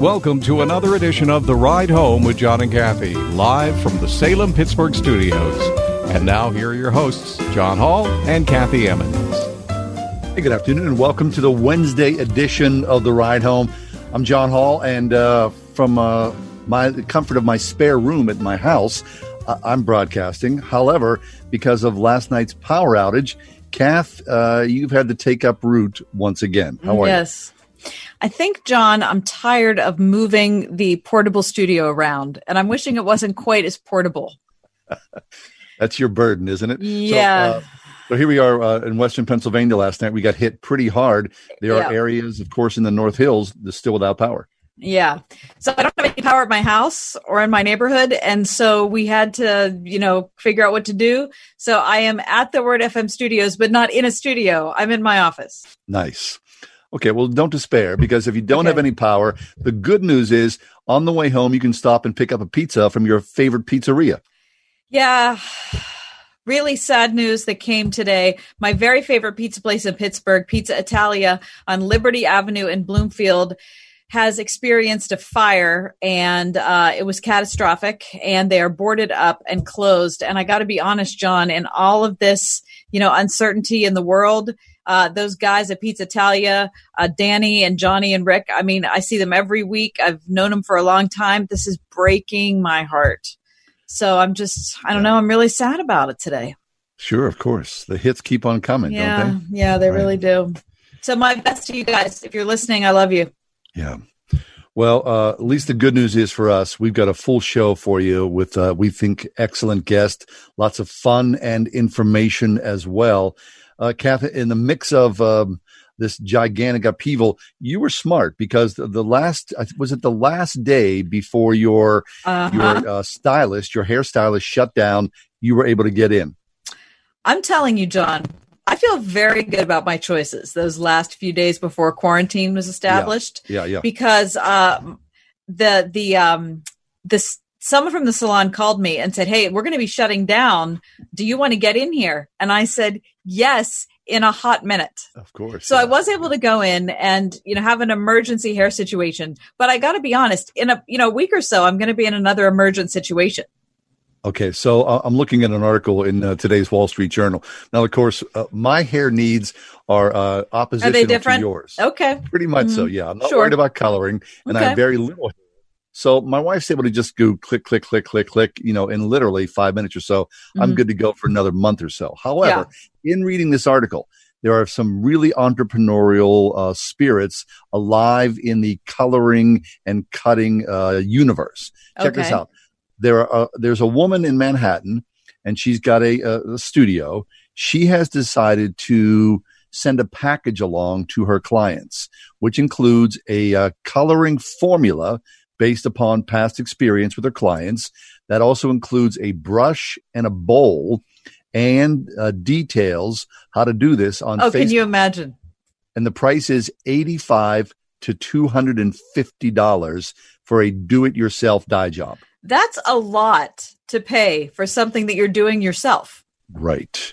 Welcome to another edition of The Ride Home with John and Kathy, live from the Salem Pittsburgh studios. And now, here are your hosts, John Hall and Kathy Emmons. Hey, good afternoon, and welcome to the Wednesday edition of The Ride Home. I'm John Hall, and uh, from uh, my the comfort of my spare room at my house, uh, I'm broadcasting. However, because of last night's power outage, Kath, uh, you've had to take up root once again. How are you? yes. I think, John, I'm tired of moving the portable studio around, and I'm wishing it wasn't quite as portable. That's your burden, isn't it? Yeah. So, uh, so here we are uh, in Western Pennsylvania last night. We got hit pretty hard. There Yeah. are areas, of course, in the North Hills that's still without power. Yeah. So I don't have any power at my house or in my neighborhood. And so we had to, you know, figure out what to do. So I am at the Word FM studios, but not in a studio. I'm in my office. Nice. Okay, well, don't despair because if you don't Okay. have any power, the good news is on the way home, you can stop and pick up a pizza from your favorite pizzeria. Yeah. Really sad news that came today. My very favorite pizza place in Pittsburgh, Pizza Italia on Liberty Avenue in Bloomfield, has experienced a fire and uh, it was catastrophic and they are boarded up and closed. And I got to be honest, John, in all of this, you know, uncertainty in the world, uh, those guys at Pizza Italia, uh, Danny and Johnny and Rick, I mean, I see them every week. I've known them for a long time. This is breaking my heart. So I'm just, I don't know, I'm really sad about it today. Sure, of course. The hits keep on coming, Yeah, don't yeah, they Right. really do. So my best to you guys. If you're listening, I love you. Yeah. Well, uh, at least the good news is for us, we've got a full show for you with, uh, we think, excellent guest, lots of fun and information as well. Uh, Kath, in the mix of um, this gigantic upheaval, you were smart because the, the last, was it the last day before your Uh-huh. your uh, stylist, your hairstylist shut down, you were able to get in. I'm telling you, John, I feel very good about my choices those last few days before quarantine was established. Yeah, yeah. because uh, the the um this someone from the salon called me and said, "Hey, we're going to be shutting down. Do you want to get in here?" And I said, "Yes." In a hot minute. Of course. So I was able to go in and you know have an emergency hair situation. But I got to be honest, in a you know week or so, I'm going to be in another emergent situation. Okay, so uh, I'm looking at an article in uh, today's Wall Street Journal. Now, of course, uh, my hair needs are uh, oppositional different? to yours. Okay. Pretty much so, yeah. I'm not Sure. worried about coloring, and I have very little hair. So my wife's able to just go click, click, click, click, click, you know, in literally five minutes or so. I'm Mhm. good to go for another month or so. However, in reading this article, there are some really entrepreneurial uh, spirits alive in the coloring and cutting uh, universe. Check this out. There are, uh, there's a woman in Manhattan, and she's got a, a, a studio. She has decided to send a package along to her clients, which includes a uh, coloring formula based upon past experience with their clients. That also includes a brush and a bowl and uh, details how to do this on Oh, Facebook. can you imagine? and the price is 85 to $250 for a do-it-yourself dye job. That's a lot to pay for something that you're doing yourself. Right.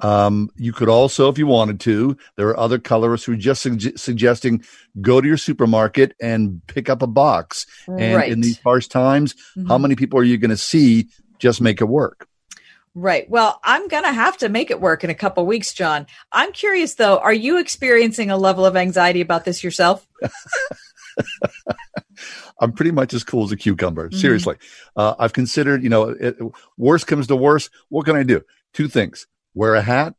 Um, you could also, if you wanted to, there are other colorists who are just sugge- suggesting go to your supermarket and pick up a box. And right. in these harsh times, how Mhm. many people are you going to see just make it work? Right. Well, I'm going to have to make it work in a couple weeks, John. I'm curious though, are you experiencing a level of anxiety about this yourself? I'm pretty much as cool as a cucumber. Mhm. Seriously. Uh, I've considered, you know, it, worst comes to worst. What can I do? Two things. Wear a hat.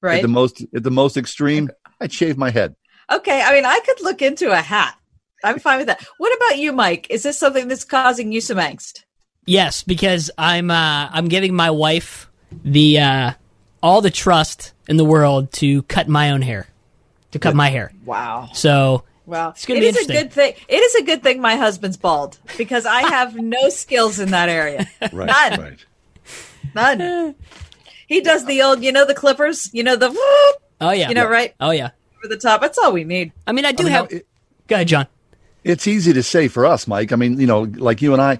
Right. At Right. the most, at the most extreme, I'd shave my head. okay. I mean, I could look into a hat. I'm fine with that. What about you, Mike? Is this something that's causing you some angst? Yes, because I'm uh, I'm giving my wife the uh, all the trust in the world to cut my own hair, to cut my hair. Wow. So Wow. It's gonna It be is a good thing. It is a good thing my husband's bald because I have no skills in that area. Right, None. right. None. He does the old, you know, the clippers, you know, the whoop oh yeah, You know, right? Oh yeah. over the top. That's all we need. I mean, I do I mean, have. now, it- Go ahead, John. It's easy to say for us, Mike. I mean, you know, like you and I,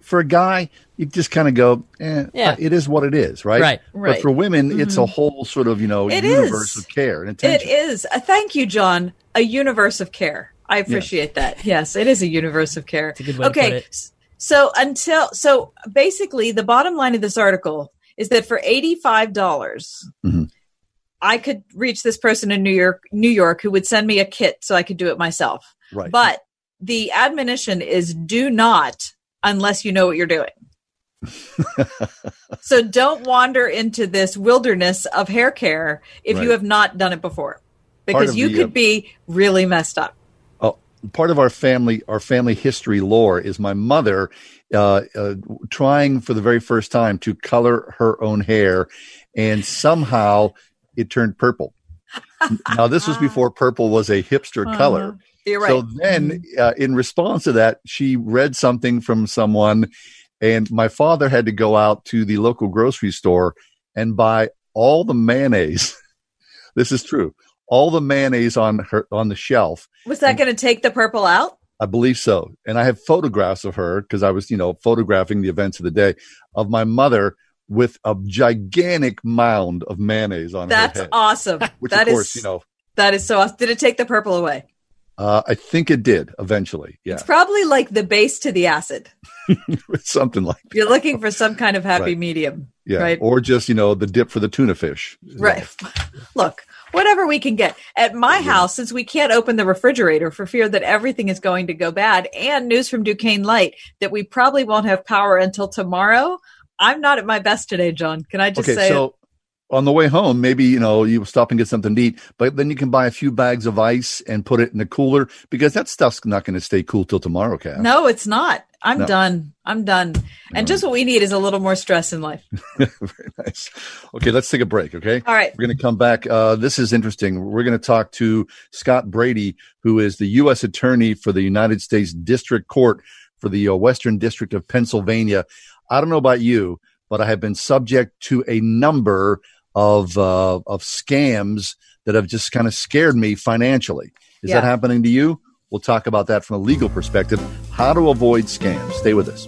for a guy, you just kind of go, eh, Yeah. it is what it is, right? Right. But for women, it's a whole sort of, you know, It universe is. of care and It attention. is. Uh, thank you, John. A universe of care. I appreciate that. Yes, it is a universe of care. a good way to okay. put it. So until so basically the bottom line of this article is that for $85 Mhm. I could reach this person in New York New York who would send me a kit so I could do it myself. Right. But the admonition is do not unless you know what you're doing. so don't wander into this wilderness of hair care if you have not done it before. Because you the, could uh, be really messed up. Oh, part of our family, our family history lore is my mother uh, uh, trying for the very first time to color her own hair, and somehow it turned purple. now, this was before purple was a hipster color. You're right. So then, uh, in response to that, she read something from someone, and my father had to go out to the local grocery store and buy all the mayonnaise. this is true. All the mayonnaise on her on the shelf. Was that going to take the purple out? I believe so. And I have photographs of her because I was, you know, photographing the events of the day of my mother with a gigantic mound of mayonnaise on That's her head. That's awesome. Which, That of course, is- you know, that is so awesome. Did it take the purple away? uh, I think it did eventually. Yeah, It's probably like the base to the acid. something like You're looking for some kind of happy Right. medium. yeah, Right. or just you know the dip for the tuna fish. Right. Look, whatever we can get. At my mm-hmm. house, since we can't open the refrigerator for fear that everything is going to go bad, and news from Duquesne Light that we probably won't have power until tomorrow, I'm not at my best today, John. Can I just Okay, say so on the way home, maybe you know you stop and get something to eat, but then you can buy a few bags of ice and put it in the cooler because that stuff's not going to stay cool till tomorrow, Kath. no, it's not. I'm No. done. I'm done. And just what we need is a little more stress in life. Very nice. Okay, let's take a break. Okay. All right. We're going to come back. Uh, this is interesting. We're going to talk to Scott Brady, who is the U.S. Attorney for the United States District Court for the uh, Western District of Pennsylvania. I don't know about you, but I have been subject to a number of uh, of scams that have just kind of scared me financially. Is Yeah. that happening to you? We'll talk about that from a legal perspective. How to avoid scams. Stay with us.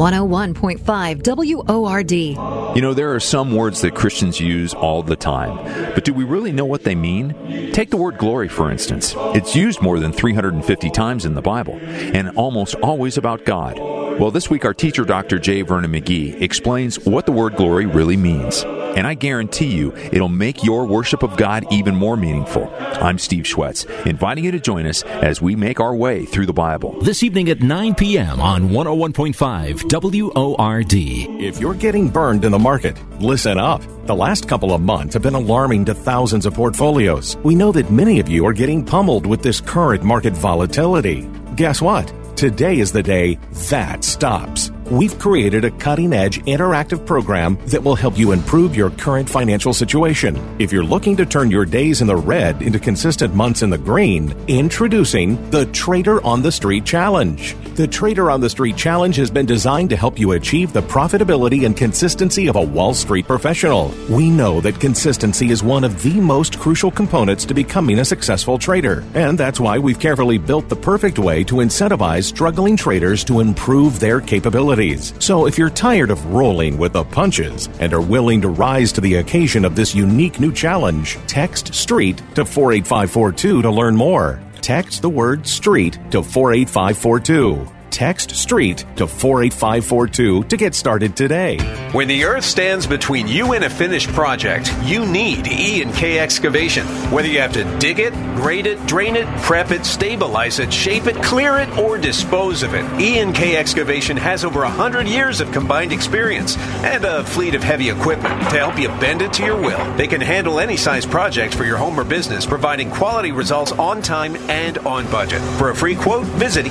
One hundred one point five W O R D. You know, there are some words that Christians use all the time, but do we really know what they mean? Take the word glory, for instance. It's used more than 350 times in the Bible, and almost always about God. Well, this week our teacher, Dr. J. Vernon McGee, explains what the word glory really means. And I guarantee you, it'll make your worship of God even more meaningful. I'm Steve Schwetz, inviting you to join us as we make our way through the Bible. This evening at 9 p.m. on 101.5 WORD. If you're getting burned in the market, listen up. The last couple of months have been alarming to thousands of portfolios. We know that many of you are getting pummeled with this current market volatility. Guess what? Today is the day that stops. We've created a cutting edge interactive program that will help you improve your current financial situation. If you're looking to turn your days in the red into consistent months in the green, introducing the Trader on the Street Challenge. The Trader on the Street Challenge has been designed to help you achieve the profitability and consistency of a Wall Street professional. We know that consistency is one of the most crucial components to becoming a successful trader, and that's why we've carefully built the perfect way to incentivize struggling traders to improve their capabilities. So if you're tired of rolling with the punches and are willing to rise to the occasion of this unique new challenge, text STREET to 48542 to learn more. Text the word STREET to 48542. Text STREET to 48542 to get started today. When the earth stands between you and a finished project, you need E and K excavation. Whether you have to dig it, grade it, drain it, prep it, stabilize it, shape it, clear it, or dispose of it, E and K excavation has over 100 years of combined experience and a fleet of heavy equipment to help you bend it to your will. They can handle any size project for your home or business, providing quality results on time and on budget. For a free quote, visit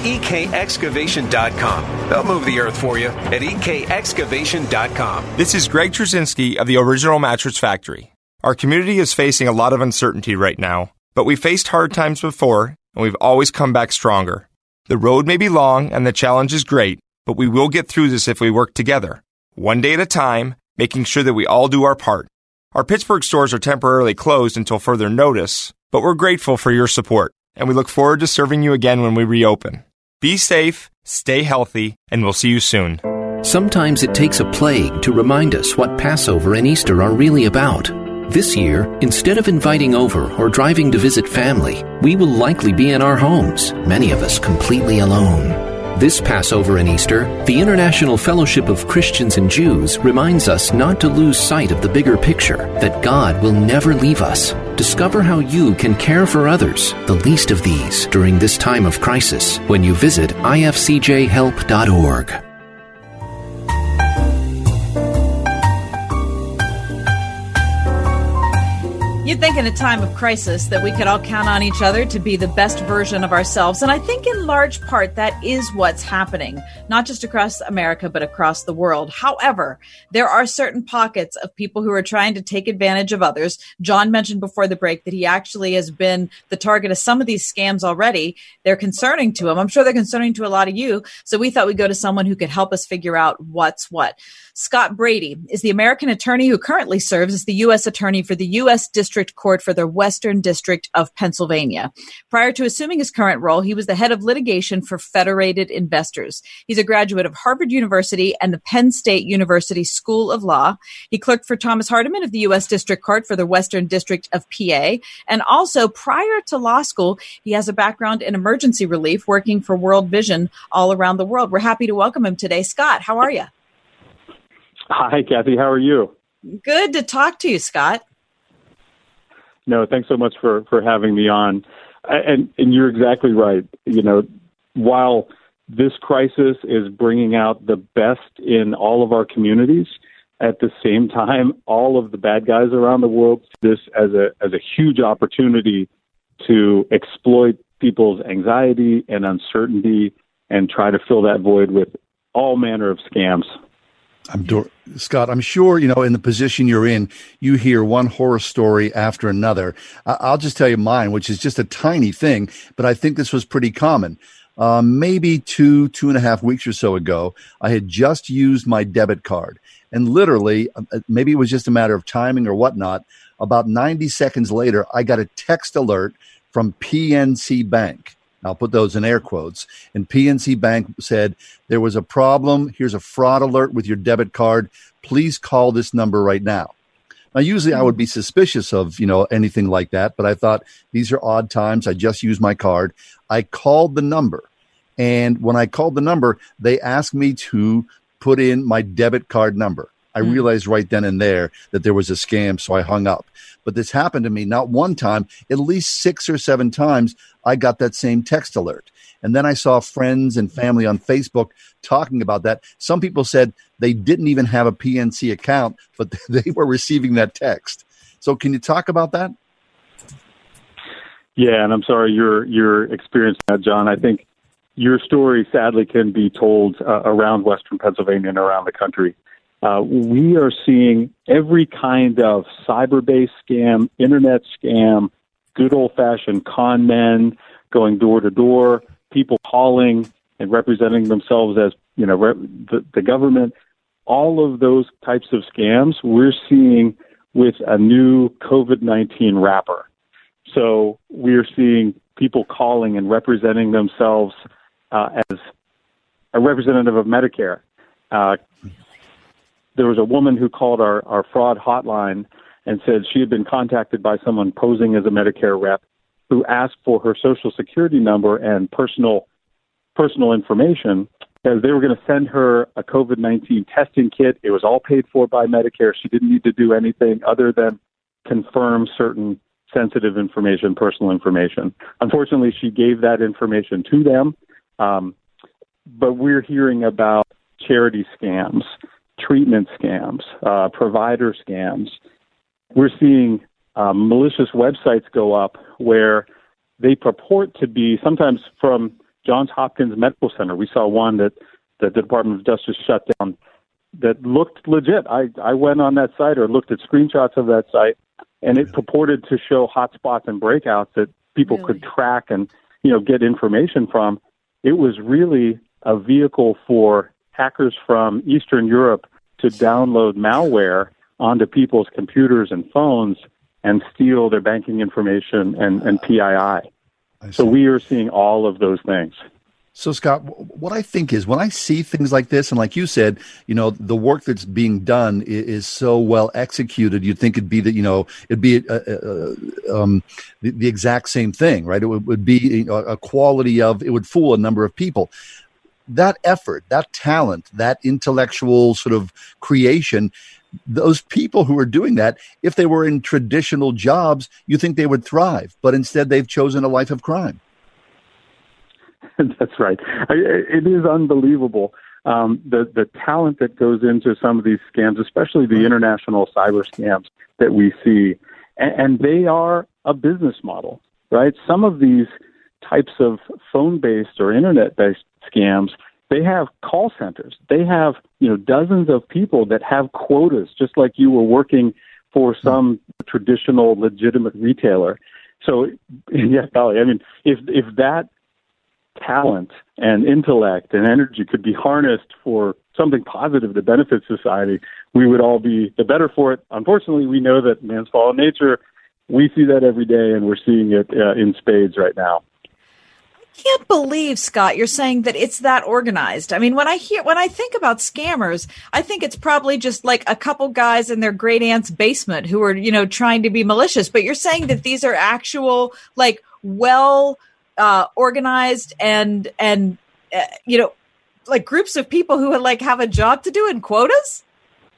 ekexcavation.com. They'll move the earth for you at ekexcavation.com. This is Greg Trzynski of the Original Mattress Factory. Our community is facing a lot of uncertainty right now, but we faced hard times before, and we've always come back stronger. The road may be long and the challenge is great, but we will get through this if we work together, one day at a time, making sure that we all do our part. Our Pittsburgh stores are temporarily closed until further notice, but we're grateful for your support, and we look forward to serving you again when we reopen. Be safe, stay healthy, and we'll see you soon. Sometimes it takes a plague to remind us what Passover and Easter are really about. This year, instead of inviting over or driving to visit family, we will likely be in our homes, many of us completely alone. This Passover and Easter, the International Fellowship of Christians and Jews reminds us not to lose sight of the bigger picture that God will never leave us. Discover how you can care for others, the least of these, during this time of crisis when you visit ifcjhelp.org. Think in a time of crisis that we could all count on each other to be the best version of ourselves. And I think in large part that is what's happening, not just across America, but across the world. However, there are certain pockets of people who are trying to take advantage of others. John mentioned before the break that he actually has been the target of some of these scams already. They're concerning to him. I'm sure they're concerning to a lot of you. So we thought we'd go to someone who could help us figure out what's what. Scott Brady is the American attorney who currently serves as the U.S. attorney for the U.S. District Court for the Western District of Pennsylvania. Prior to assuming his current role, he was the head of litigation for Federated Investors. He's a graduate of Harvard University and the Penn State University School of Law. He clerked for Thomas Hardiman of the U.S. District Court for the Western District of PA. And also, prior to law school, he has a background in emergency relief working for World Vision all around the world. We're happy to welcome him today. Scott, how are you? Hi, Kathy. How are you? Good to talk to you, Scott. No, thanks so much for for having me on. And and you're exactly right. You know, while this crisis is bringing out the best in all of our communities, at the same time, all of the bad guys around the world see this as a as a huge opportunity to exploit people's anxiety and uncertainty and try to fill that void with all manner of scams. I'm do- Scott. I'm sure you know in the position you're in, you hear one horror story after another. I- I'll just tell you mine, which is just a tiny thing, but I think this was pretty common. Uh, maybe two, two and a half weeks or so ago, I had just used my debit card, and literally, uh, maybe it was just a matter of timing or whatnot. About 90 seconds later, I got a text alert from PNC Bank I'll put those in air quotes. And PNC Bank said there was a problem. Here's a fraud alert with your debit card. Please call this number right now. Now, usually I would be suspicious of, you know, anything like that, but I thought these are odd times. I just used my card. I called the number. And when I called the number, they asked me to put in my debit card number. I mm. realized right then and there that there was a scam, so I hung up. But this happened to me not one time, at least six or seven times. I got that same text alert. And then I saw friends and family on Facebook talking about that. Some people said they didn't even have a PNC account, but they were receiving that text. So, can you talk about that? Yeah, and I'm sorry you're you're experiencing that, John. I think your story sadly can be told uh, around Western Pennsylvania and around the country. Uh, we are seeing every kind of cyber based scam, internet scam, good old fashioned con men going door to door, people calling and representing themselves as, you know, the, the government. All of those types of scams we're seeing with a new COVID 19 wrapper. So we're seeing people calling and representing themselves uh, as a representative of Medicare, uh, there was a woman who called our, our fraud hotline and said she had been contacted by someone posing as a Medicare rep who asked for her social security number and personal personal information because they were going to send her a COVID 19 testing kit. It was all paid for by Medicare. She didn't need to do anything other than confirm certain sensitive information, personal information. Unfortunately, she gave that information to them. Um, but we're hearing about charity scams, treatment scams, uh, provider scams. We're seeing um, malicious websites go up where they purport to be sometimes from Johns Hopkins Medical Center. We saw one that, that the Department of Justice shut down that looked legit. I, I went on that site or looked at screenshots of that site, and it purported to show hotspots and breakouts that people really? could track and you know get information from. It was really a vehicle for hackers from Eastern Europe to download malware onto people's computers and phones and steal their banking information and, and PII. So we are seeing all of those things. So, Scott, what I think is when I see things like this, and like you said, you know, the work that's being done is, is so well executed, you'd think it'd be that, you know, it'd be a, a, a, um, the, the, exact same thing, right? It would, would be a quality of, it would fool a number of people. That effort, that talent, that intellectual sort of creation those people who are doing that, if they were in traditional jobs, you think they would thrive, but instead they've chosen a life of crime. That's right. It is unbelievable um, the the talent that goes into some of these scams, especially the international cyber scams that we see, and, and they are a business model, right? Some of these types of phone based or internet based scams they have call centers. They have, you know, dozens of people that have quotas, just like you were working for some traditional legitimate retailer. So, yeah, Golly, I mean, if if that talent and intellect and energy could be harnessed for something positive that benefits society, we would all be the better for it. Unfortunately, we know that man's fallen nature. We see that every day, and we're seeing it uh, in spades right now can't believe Scott you're saying that it's that organized. I mean, when I hear when I think about scammers, I think it's probably just like a couple guys in their great aunt's basement who are, you know, trying to be malicious, but you're saying that these are actual like well uh, organized and and uh, you know, like groups of people who would like have a job to do in quotas?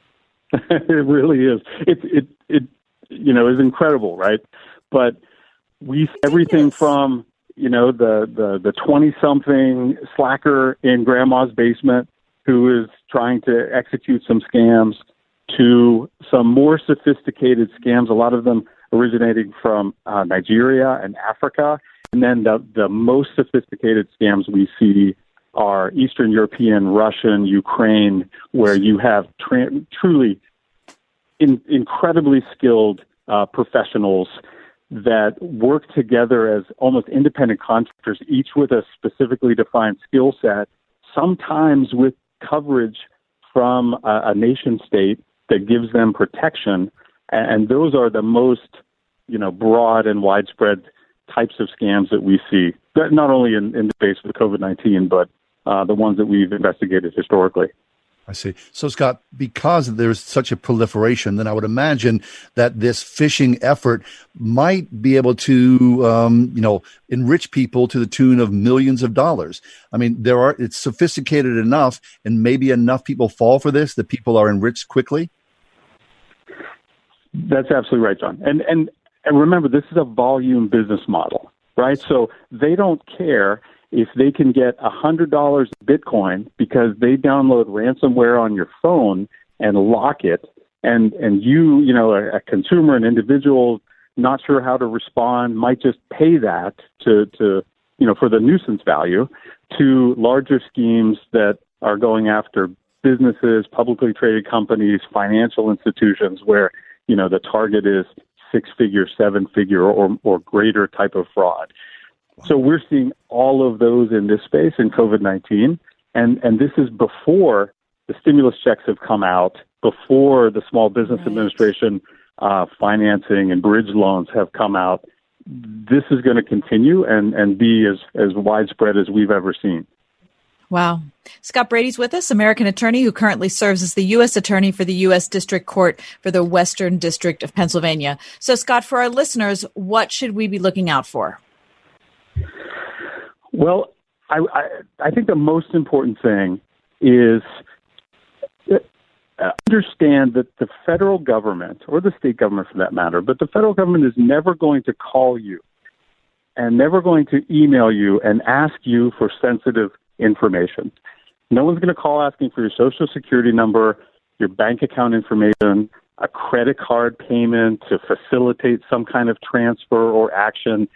it really is. It it it you know, is incredible, right? But we everything from you know, the the the twenty something slacker in grandma's basement who is trying to execute some scams to some more sophisticated scams. A lot of them originating from uh, Nigeria and Africa, and then the the most sophisticated scams we see are Eastern European, Russian, Ukraine, where you have tra- truly in, incredibly skilled uh, professionals that work together as almost independent contractors, each with a specifically defined skill set, sometimes with coverage from a, a nation state that gives them protection. And those are the most, you know, broad and widespread types of scams that we see, not only in, in the face of COVID 19, but uh, the ones that we've investigated historically. I see. So, Scott, because there's such a proliferation, then I would imagine that this phishing effort might be able to, um, you know, enrich people to the tune of millions of dollars. I mean, there are it's sophisticated enough, and maybe enough people fall for this that people are enriched quickly. That's absolutely right, John. And and and remember, this is a volume business model, right? So they don't care if they can get a hundred dollars Bitcoin because they download ransomware on your phone and lock it, and and you, you know, a, a consumer, an individual, not sure how to respond, might just pay that to to you know for the nuisance value to larger schemes that are going after businesses, publicly traded companies, financial institutions, where you know the target is six figure, seven figure, or or greater type of fraud. So we're seeing all of those in this space in COVID 19. And, and this is before the stimulus checks have come out, before the Small Business right. Administration uh, financing and bridge loans have come out. This is going to continue and, and be as, as widespread as we've ever seen. Wow. Scott Brady's with us, American attorney who currently serves as the U.S. attorney for the U.S. District Court for the Western District of Pennsylvania. So, Scott, for our listeners, what should we be looking out for? Well, I, I, I think the most important thing is uh, understand that the federal government, or the state government for that matter, but the federal government is never going to call you and never going to email you and ask you for sensitive information. No one's going to call asking for your social security number, your bank account information, a credit card payment to facilitate some kind of transfer or action.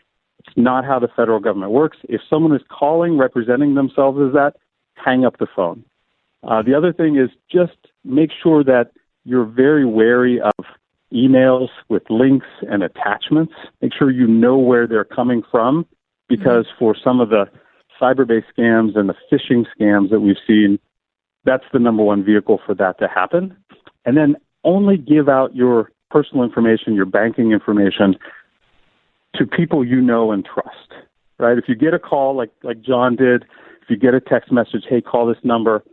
Not how the federal government works. If someone is calling representing themselves as that, hang up the phone. Uh, the other thing is just make sure that you're very wary of emails with links and attachments. Make sure you know where they're coming from because for some of the cyber based scams and the phishing scams that we've seen, that's the number one vehicle for that to happen. And then only give out your personal information, your banking information to people you know and trust. Right? If you get a call like like John did, if you get a text message, hey, call this number,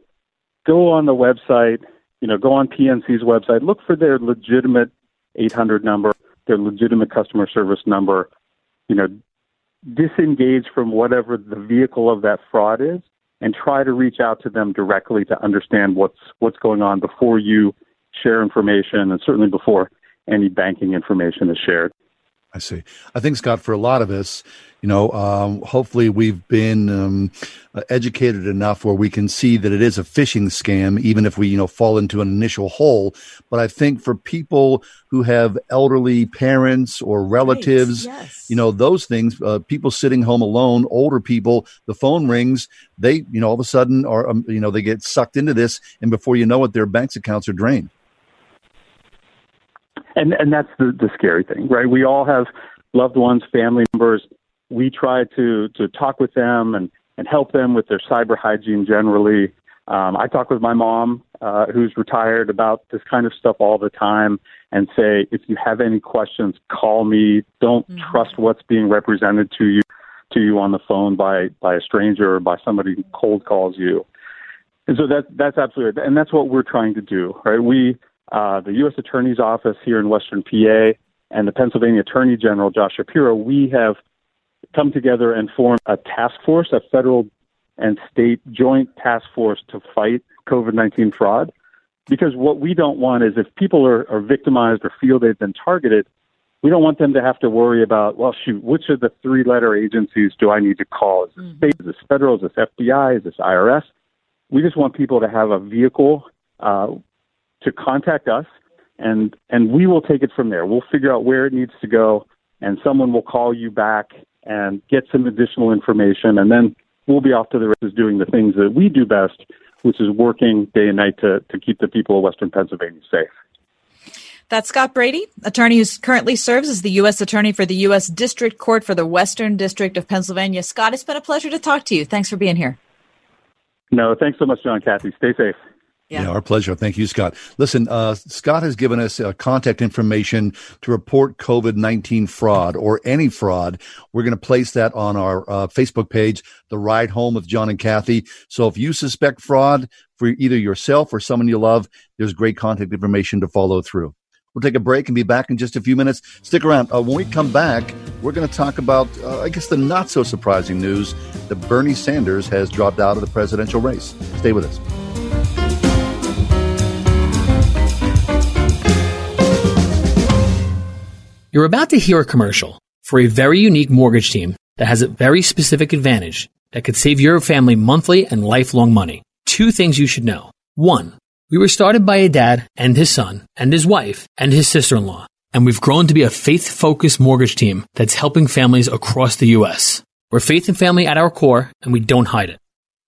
go on the website, you know, go on PNC's website, look for their legitimate 800 number, their legitimate customer service number, you know, disengage from whatever the vehicle of that fraud is and try to reach out to them directly to understand what's what's going on before you share information and certainly before any banking information is shared. I see. I think Scott, for a lot of us, you know, um, hopefully we've been um, educated enough where we can see that it is a phishing scam, even if we, you know, fall into an initial hole. But I think for people who have elderly parents or relatives, right. yes. you know, those things, uh, people sitting home alone, older people, the phone rings, they, you know, all of a sudden are, um, you know, they get sucked into this, and before you know it, their bank accounts are drained. And and that's the the scary thing, right? We all have loved ones, family members. We try to to talk with them and and help them with their cyber hygiene generally. Um, I talk with my mom, uh, who's retired, about this kind of stuff all the time, and say, if you have any questions, call me. Don't mm-hmm. trust what's being represented to you to you on the phone by by a stranger or by somebody who cold calls you. And so that that's absolutely, and that's what we're trying to do, right? We uh, the U.S. Attorney's Office here in Western PA, and the Pennsylvania Attorney General, Josh Shapiro, we have come together and formed a task force, a federal and state joint task force to fight COVID 19 fraud. Because what we don't want is if people are, are victimized or feel they've been targeted, we don't want them to have to worry about, well, shoot, which of the three letter agencies do I need to call? Is this mm-hmm. state? Is this federal? Is this FBI? Is this IRS? We just want people to have a vehicle uh, to contact us, and and we will take it from there. We'll figure out where it needs to go, and someone will call you back and get some additional information, and then we'll be off to the races doing the things that we do best, which is working day and night to to keep the people of Western Pennsylvania safe. That's Scott Brady, attorney who currently serves as the U.S. Attorney for the U.S. District Court for the Western District of Pennsylvania. Scott, it's been a pleasure to talk to you. Thanks for being here. No, thanks so much, John Kathy. Stay safe. Yeah. yeah. our pleasure. Thank you, Scott. Listen, uh, Scott has given us uh, contact information to report COVID 19 fraud or any fraud. We're going to place that on our uh, Facebook page, The Ride Home with John and Kathy. So if you suspect fraud for either yourself or someone you love, there's great contact information to follow through. We'll take a break and be back in just a few minutes. Stick around. Uh, when we come back, we're going to talk about, uh, I guess, the not so surprising news that Bernie Sanders has dropped out of the presidential race. Stay with us. You're about to hear a commercial for a very unique mortgage team that has a very specific advantage that could save your family monthly and lifelong money. Two things you should know. One, we were started by a dad and his son and his wife and his sister-in-law, and we've grown to be a faith-focused mortgage team that's helping families across the U.S. We're faith and family at our core, and we don't hide it.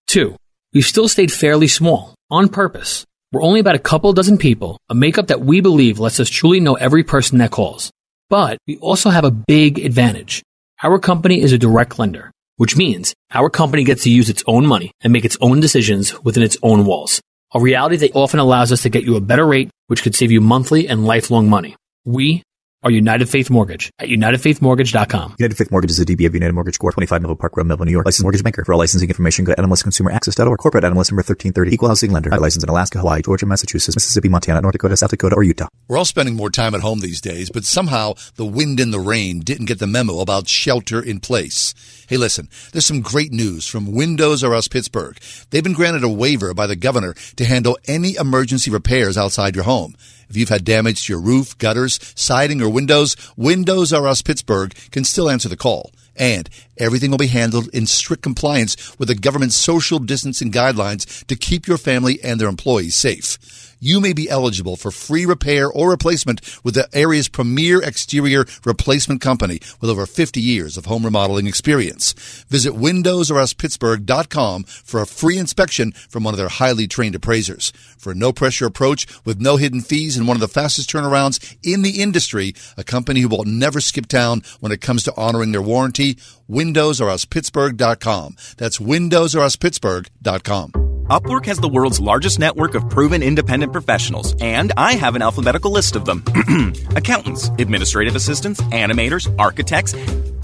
Two, we've still stayed fairly small, on purpose. We're only about a couple dozen people, a makeup that we believe lets us truly know every person that calls. But we also have a big advantage. Our company is a direct lender, which means our company gets to use its own money and make its own decisions within its own walls. A reality that often allows us to get you a better rate, which could save you monthly and lifelong money. We or United Faith Mortgage at UnitedFaithMortgage.com. United Faith Mortgage is a DBA of United Mortgage Corp. 25 Melville Park Road, Melville, New York. Licensed mortgage banker. For all licensing information, go to NMLSConsumerAccess.org. Corporate NMLS number 1330. Equal housing lender. Licensed in Alaska, Hawaii, Georgia, Massachusetts, Mississippi, Montana, North Dakota, South Dakota, or Utah. We're all spending more time at home these days, but somehow the wind and the rain didn't get the memo about shelter in place. Hey, listen, there's some great news from Windows R Us Pittsburgh. They've been granted a waiver by the governor to handle any emergency repairs outside your home. If you've had damage to your roof, gutters, siding, or windows, Windows R Us Pittsburgh can still answer the call. And everything will be handled in strict compliance with the government's social distancing guidelines to keep your family and their employees safe. You may be eligible for free repair or replacement with the area's premier exterior replacement company with over 50 years of home remodeling experience. Visit windowsruspittsburgh.com for a free inspection from one of their highly trained appraisers. For a no pressure approach with no hidden fees and one of the fastest turnarounds in the industry, a company who will never skip town when it comes to honoring their warranty, windowsruspittsburgh.com. That's windowsruspittsburgh.com. Upwork has the world's largest network of proven independent professionals, and I have an alphabetical list of them accountants, administrative assistants, animators, architects.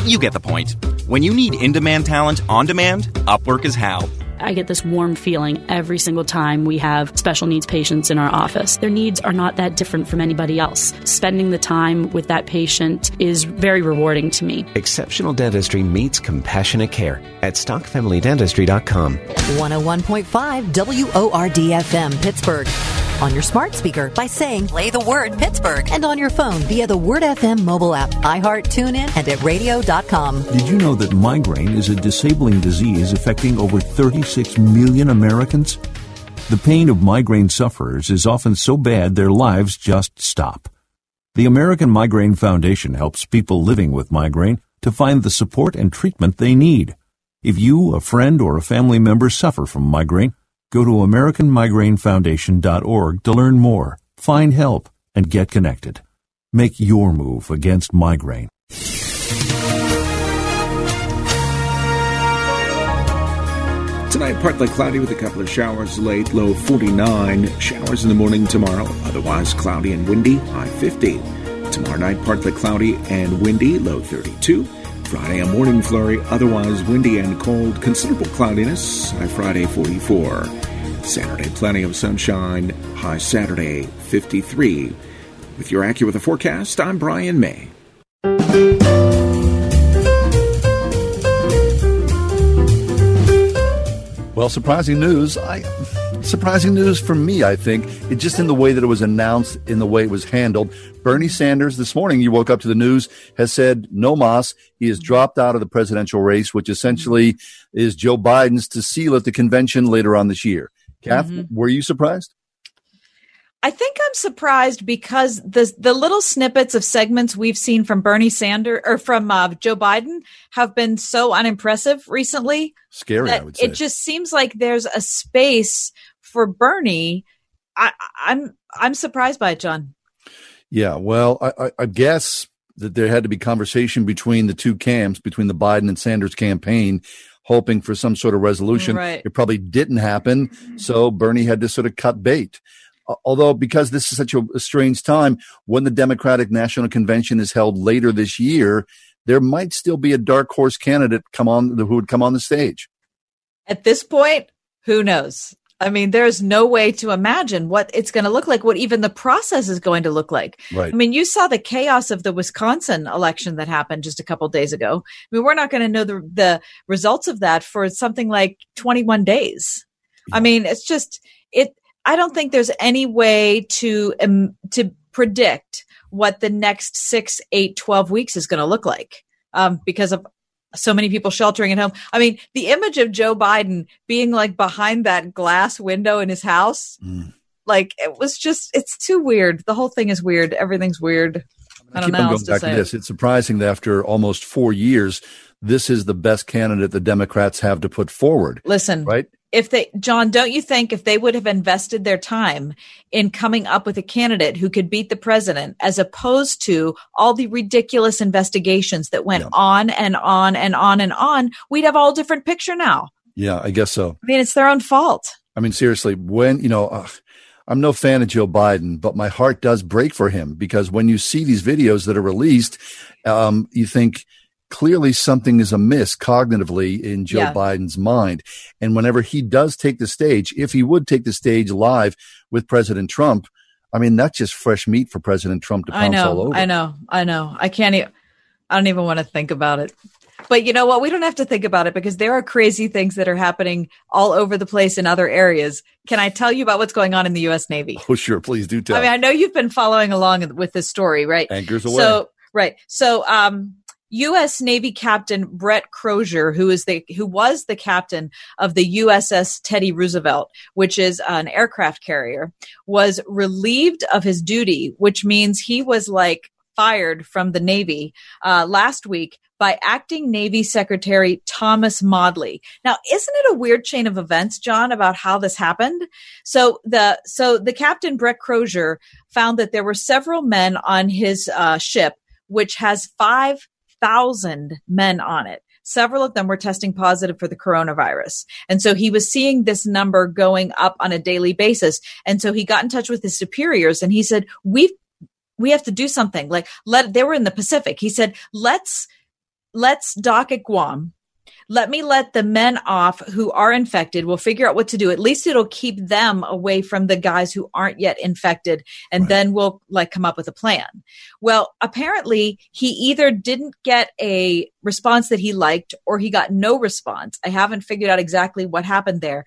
You get the point. When you need in demand talent on demand, Upwork is how. I get this warm feeling every single time we have special needs patients in our office. Their needs are not that different from anybody else. Spending the time with that patient is very rewarding to me. Exceptional dentistry meets compassionate care at stockfamilydentistry.com. 101.5 WORDFM, Pittsburgh. On your smart speaker by saying play the word Pittsburgh and on your phone via the Word FM mobile app, iHeart, TuneIn, and at radio.com. Did you know that migraine is a disabling disease affecting over 36 million Americans? The pain of migraine sufferers is often so bad their lives just stop. The American Migraine Foundation helps people living with migraine to find the support and treatment they need. If you, a friend, or a family member suffer from migraine, go to AmericanMigraineFoundation.org to learn more, find help, and get connected. Make your move against migraine. Tonight, partly cloudy with a couple of showers late, low 49. Showers in the morning tomorrow, otherwise cloudy and windy, high 50. Tomorrow night, partly cloudy and windy, low 32. Friday, a morning flurry, otherwise windy and cold, considerable cloudiness, high Friday 44. Saturday, plenty of sunshine, high Saturday 53. With your AccuWeather forecast, I'm Brian May. Well, surprising news. I surprising news for me, I think. It just in the way that it was announced, in the way it was handled. Bernie Sanders this morning, you woke up to the news, has said no mas. He has dropped out of the presidential race, which essentially is Joe Biden's to seal at the convention later on this year. Kath, Mhm. were you surprised? I think I'm surprised because the the little snippets of segments we've seen from Bernie Sanders or from uh, Joe Biden have been so unimpressive recently. Scary, I would say. It just seems like there's a space for Bernie. I, I'm I'm surprised by it, John. Yeah, well, I, I, guess that there had to be conversation between the two camps, between the Biden and Sanders campaign, hoping for some sort of resolution. Right. It probably didn't happen, so Bernie had to sort of cut bait. Although, because this is such a, a strange time, when the Democratic National Convention is held later this year, there might still be a dark horse candidate come on who would come on the stage. At this point, who knows? I mean, there's no way to imagine what it's going to look like, what even the process is going to look like. Right. I mean, you saw the chaos of the Wisconsin election that happened just a couple days ago. I mean, we're not going to know the, the results of that for something like 21 days. I mean, it's just, it, I don't think there's any way to, um, to predict what the next six, eight, 12 weeks is going to look like. Um, because of so many people sheltering at home. I mean, the image of Joe Biden being like behind that glass window in his house, mm. like it was just, it's too weird. The whole thing is weird. Everything's weird. I, don't keep know on going to back to it. this. It's surprising that after almost four years, this is the best candidate the Democrats have to put forward. Listen, Right? If they, John, don't you think if they would have invested their time in coming up with a candidate who could beat the president, as opposed to all the ridiculous investigations that went on and on and on and on, we'd have all different picture now. Yeah, I guess so. I mean, it's their own fault. I mean, seriously, when, you know, uh, I'm no fan of Joe Biden, but my heart does break for him because when you see these videos that are released, um, you think clearly something is amiss cognitively in Joe Yeah. Biden's mind. And whenever he does take the stage, if he would take the stage live with President Trump, I mean, that's just fresh meat for President Trump to pounce all over. I know, I know. I can't. even, I don't even want to think about it. But you know what? We don't have to think about it because there are crazy things that are happening all over the place in other areas. Can I tell you about what's going on in the U.S. Navy? Oh, sure. Please do tell. I mean, I know you've been following along with this story, right? Anchors aweigh. So, right. So, um, U.S. Navy Captain Brett Crozier, who is the who was the captain of the USS Teddy Roosevelt, which is an aircraft carrier, was relieved of his duty, which means he was like fired from the Navy uh, last week by acting Navy Secretary Thomas Modly. Now, isn't it a weird chain of events, John, about how this happened? So the so the captain Brett Crozier found that there were several men on his uh, ship, which has five thousand men on it. Several of them were testing positive for the coronavirus. And so he was seeing this number going up on a daily basis. And so he got in touch with his superiors and he said, we've, we have to do something like let, they were in the Pacific. He said, let's, let's dock at Guam. Let me let the men off who are infected. We'll figure out what to do. At least it'll keep them away from the guys who aren't yet infected. And then we'll like come up with a plan. Well, apparently he either didn't get a response that he liked or he got no response. I haven't figured out exactly what happened there.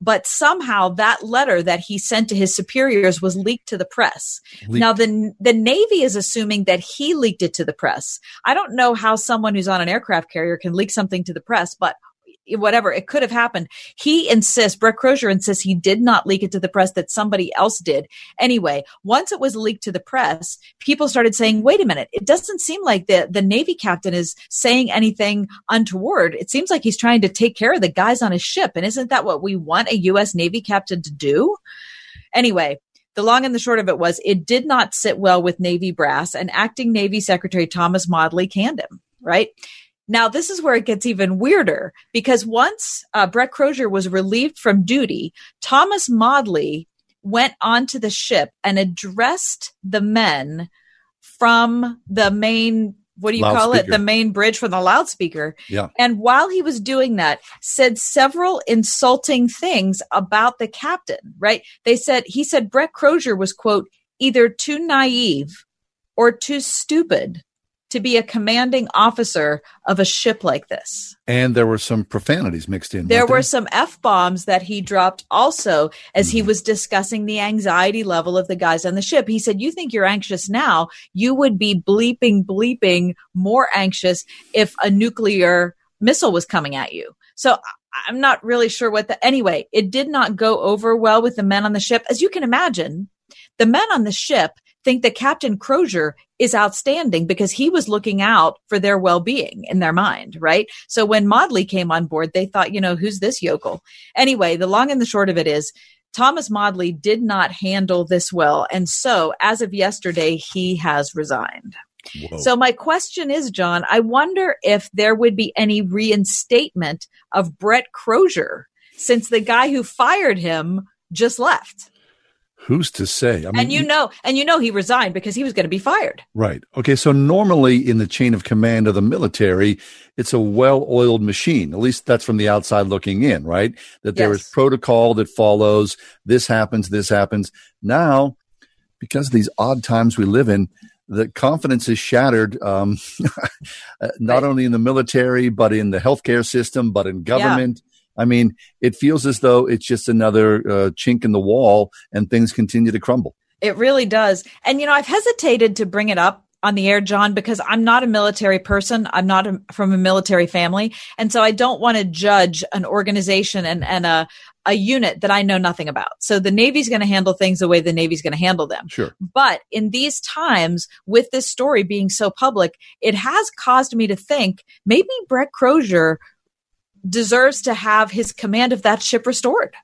But somehow that letter that he sent to his superiors was leaked to the press. Leaked. Now the the Navy is assuming that he leaked it to the press. I don't know how someone who's on an aircraft carrier can leak something to the press, but whatever it could have happened. He insists, Brett Crozier insists he did not leak it to the press, that somebody else did. Anyway, once it was leaked to the press, people started saying, wait a minute, it doesn't seem like the, the Navy captain is saying anything untoward. It seems like he's trying to take care of the guys on his ship. And isn't that what we want a U.S. Navy captain to do? Anyway, the long and the short of it was it did not sit well with Navy brass, and acting Navy Secretary Thomas Modly canned him, right? Now, this is where it gets even weirder because once uh, Brett Crozier was relieved from duty, Thomas Modly went onto the ship and addressed the men from the main, what do you call it? The main bridge from the loudspeaker. Yeah. And while he was doing that, said several insulting things about the captain, right? They said, he said Brett Crozier was, quote, either too naive or too stupid to be a commanding officer of a ship like this. And there were some profanities mixed in. There were some F bombs that he dropped also as Mm-hmm. he was discussing the anxiety level of the guys on the ship. He said, You think you're anxious now? You would be bleeping, bleeping more anxious if a nuclear missile was coming at you. So I'm not really sure what the, anyway, it did not go over well with the men on the ship. As you can imagine, the men on the ship think that Captain Crozier is outstanding because he was looking out for their well-being in their mind, right? So when Modly came on board, they thought, you know, who's this yokel? Anyway, the long and the short of it is Thomas Modly did not handle this well. And so as of yesterday, he has resigned. So my question is, John, I wonder if there would be any reinstatement of Brett Crozier since the guy who fired him just left. Who's to say? I mean, and you know, and you know he resigned because he was going to be fired. Right. Okay. So normally in the chain of command of the military, it's a well-oiled machine. At least that's from the outside looking in, right? That there is Yes. protocol that follows. This happens. This happens. Now, because of these odd times we live in, the confidence is shattered. Um, uh, not only in the military, but in the healthcare system, but in government. I mean, it feels as though it's just another uh, chink in the wall, and things continue to crumble. It really does. And, you know, I've hesitated to bring it up on the air, John, because I'm not a military person. I'm not a, from a military family. And so I don't want to judge an organization and, and a, a unit that I know nothing about. So the Navy's going to handle things the way the Navy's going to handle them. Sure. But in these times, with this story being so public, it has caused me to think maybe Brett Crozier deserves to have his command of that ship restored.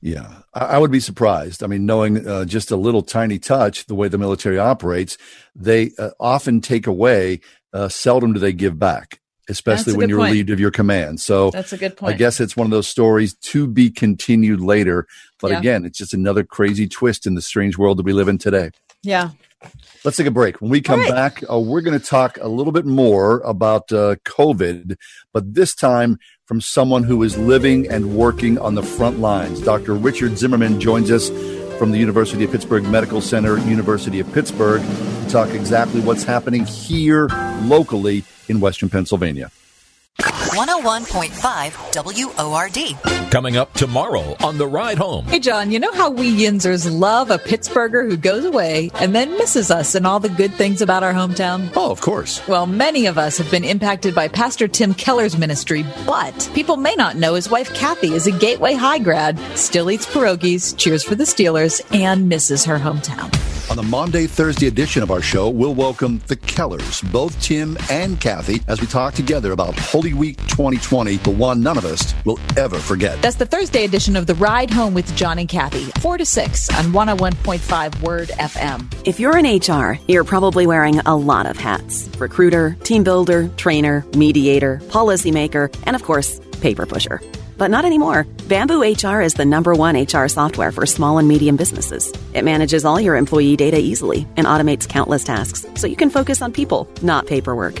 Yeah, I, I would be surprised. I mean, knowing uh, just a little tiny touch, the way the military operates, they uh, often take away. Uh, seldom do they give back. especially when you're point. relieved of your command. So That's a good point. I guess it's one of those stories to be continued later. But Yeah. again, it's just another crazy twist in the strange world that we live in today. Yeah. Let's take a break. When we come right. back, uh, we're going to talk a little bit more about uh, COVID, but this time from someone who is living and working on the front lines. Dr. Richard Zimmerman joins us from the University of Pittsburgh Medical Center, University of Pittsburgh, to talk exactly what's happening here locally in Western Pennsylvania. 101.5 WORD. Coming up tomorrow on The Ride Home. Hey, John, you know how we Yinzers love a Pittsburgher who goes away and then misses us and all the good things about our hometown? Oh, of course. Well, many of us have been impacted by Pastor Tim Keller's ministry, but people may not know his wife Kathy is a Gateway High grad, still eats pierogies, cheers for the Steelers, and misses her hometown. On the Monday, Thursday edition of our show, we'll welcome the Kellers, both Tim and Kathy, as we talk together about Holy Week 2020, the one none of us will ever forget. That's the Thursday edition of The Ride Home with John and Kathy, 4 to 6 on 101.5 Word FM. If you're in HR, you're probably wearing a lot of hats recruiter, team builder, trainer, mediator, policymaker, and of course, paper pusher. But not anymore. Bamboo HR is the number one HR software for small and medium businesses. It manages all your employee data easily and automates countless tasks so you can focus on people, not paperwork.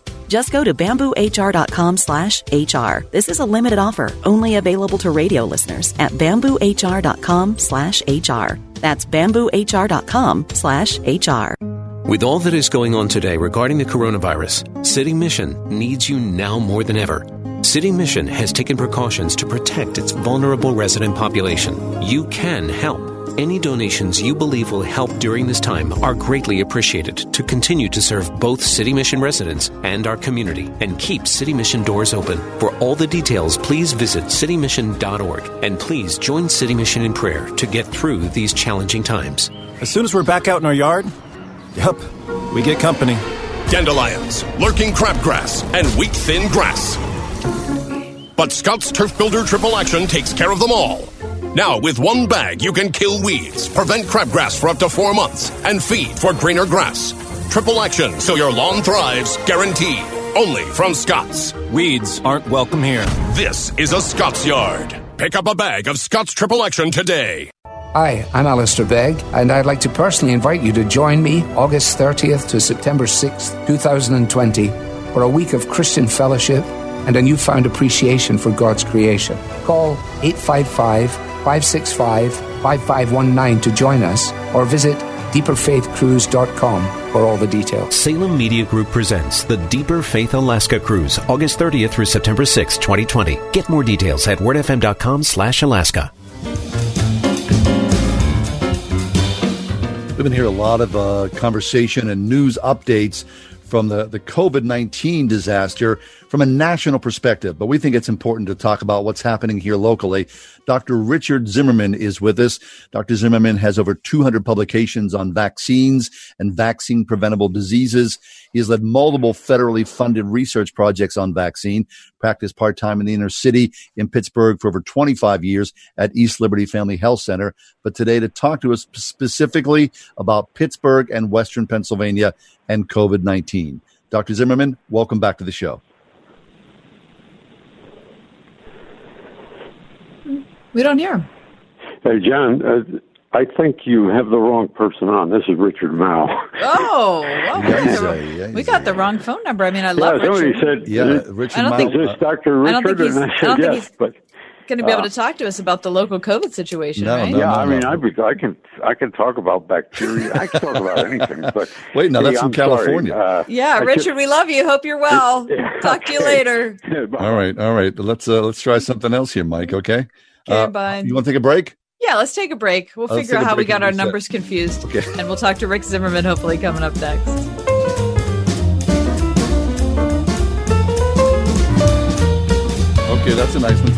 Just go to bamboohr.com slash HR. This is a limited offer, only available to radio listeners at bamboohr.com slash HR. That's bamboohr.com slash HR. With all that is going on today regarding the coronavirus, City Mission needs you now more than ever. City Mission has taken precautions to protect its vulnerable resident population. You can help. Any donations you believe will help during this time are greatly appreciated to continue to serve both City Mission residents and our community and keep City Mission doors open. For all the details, please visit citymission.org and please join City Mission in prayer to get through these challenging times. As soon as we're back out in our yard, yep, we get company. Dandelions, lurking crabgrass, and wheat thin grass. But Scott's Turf Builder Triple Action takes care of them all. Now, with one bag, you can kill weeds, prevent crabgrass for up to four months, and feed for greener grass. Triple action so your lawn thrives, guaranteed. Only from Scott's. Weeds aren't welcome here. This is a Scott's Yard. Pick up a bag of Scott's Triple Action today. Hi, I'm Alistair Begg, and I'd like to personally invite you to join me August 30th to September 6th, 2020, for a week of Christian fellowship and a newfound appreciation for God's creation. Call 855 565 5519 to join us or visit deeperfaithcruise.com for all the details. Salem Media Group presents the Deeper Faith Alaska Cruise, August 30th through September 6th, 2020. Get more details at wordfm.com slash Alaska. We've been hearing a lot of uh, conversation and news updates from the, the COVID 19 disaster from a national perspective, but we think it's important to talk about what's happening here locally. Dr. Richard Zimmerman is with us. Dr. Zimmerman has over 200 publications on vaccines and vaccine preventable diseases. He has led multiple federally funded research projects on vaccine, practiced part time in the inner city in Pittsburgh for over 25 years at East Liberty Family Health Center. But today, to talk to us specifically about Pittsburgh and Western Pennsylvania and COVID 19. Dr. Zimmerman, welcome back to the show. We don't hear him. Hey, John, uh, I think you have the wrong person on. This is Richard Mao. Oh, well, we, got Yes, the, uh, we got the wrong phone number. I mean, I love yeah, somebody Richard. said, Yeah, is, Richard I don't Mao, think- is this Dr. I don't think Richard? he's- I I said, don't think yes, he's- but Going to be able Uh, to talk to us about the local COVID situation, No, right? no, yeah, no, I mean, no. I, be- I can I can talk about bacteria. I can talk about anything. But Wait, now hey, that's from I'm sorry, California. uh, Yeah, I Richard, could- we love you. Hope you're well. Talk to you Okay. later. All right, all right. Let's uh, let's try something else here, Mike. Okay. Okay, Uh, bye. You want to take a break? Yeah, let's take a break. We'll let's figure out how we got our reset. numbers confused. Okay. And we'll talk to Rick Zimmerman hopefully coming up next. Okay, that's a nice one.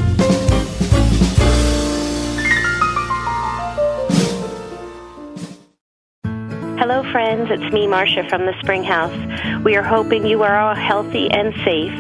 Friends. It's me, Marcia, from the Spring House. We are hoping you are all healthy and safe.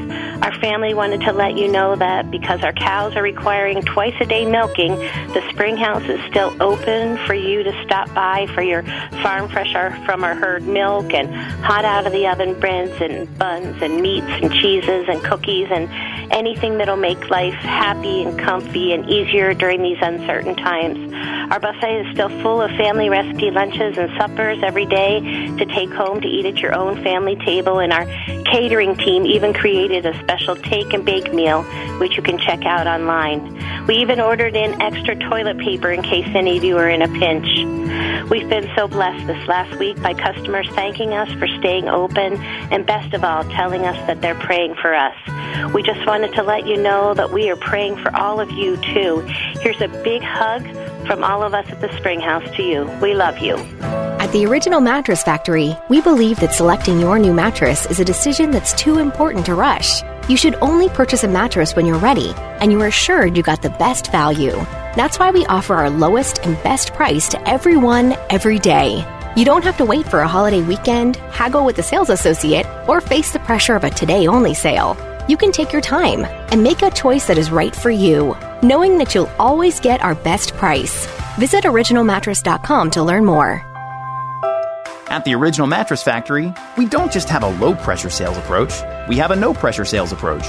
Our family wanted to let you know that because our cows are requiring twice a day milking, the Spring House is still open for you to stop by for your farm fresh from our herd milk and hot out of the oven breads and buns and meats and cheeses and cookies and anything that'll make life happy and comfy and easier during these uncertain times. Our buffet is still full of family recipe lunches and suppers every day to take home to eat at your own family table, and our catering team even created a special take and bake meal, which you can check out online. We even ordered in extra toilet paper in case any of you are in a pinch. We've been so blessed this last week by customers thanking us for staying open and best of all, telling us that they're praying for us. We just wanted to let you know that we are praying for all of you too. Here's a big hug from all of us at the Spring House to you. We love you. The Original Mattress Factory, we believe that selecting your new mattress is a decision that's too important to rush. You should only purchase a mattress when you're ready and you're assured you got the best value. That's why we offer our lowest and best price to everyone, every day. You don't have to wait for a holiday weekend, haggle with a sales associate, or face the pressure of a today only sale. You can take your time and make a choice that is right for you, knowing that you'll always get our best price. Visit originalmattress.com to learn more. At the Original Mattress Factory, we don't just have a low pressure sales approach, we have a no pressure sales approach.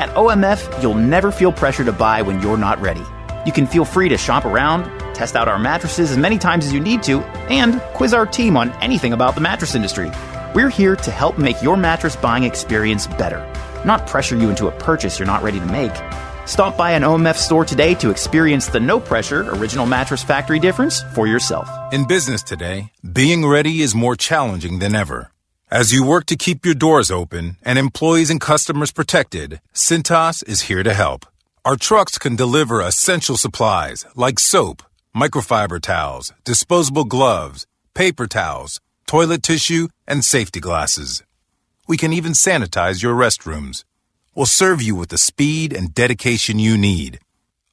At OMF, you'll never feel pressure to buy when you're not ready. You can feel free to shop around, test out our mattresses as many times as you need to, and quiz our team on anything about the mattress industry. We're here to help make your mattress buying experience better, not pressure you into a purchase you're not ready to make. Stop by an OMF store today to experience the no pressure original mattress factory difference for yourself. In business today, being ready is more challenging than ever. As you work to keep your doors open and employees and customers protected, Cintas is here to help. Our trucks can deliver essential supplies like soap, microfiber towels, disposable gloves, paper towels, toilet tissue, and safety glasses. We can even sanitize your restrooms will serve you with the speed and dedication you need.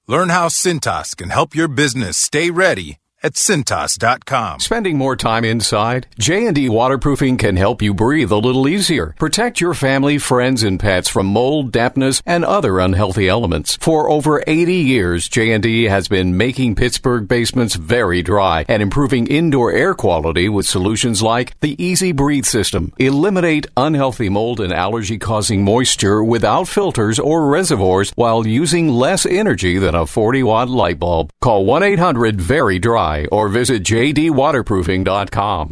Learn how Cintas can help your business stay ready at Cintas.com. Spending more time inside? J&D Waterproofing can help you breathe a little easier. Protect your family, friends, and pets from mold, dampness, and other unhealthy elements. For over 80 years, J&D has been making Pittsburgh basements very dry and improving indoor air quality with solutions like the Easy Breathe system. Eliminate unhealthy mold and allergy causing moisture without filters or reservoirs while using less energy than a 40 watt light bulb. Call 1-800-VERY-DRY or visit jdwaterproofing.com.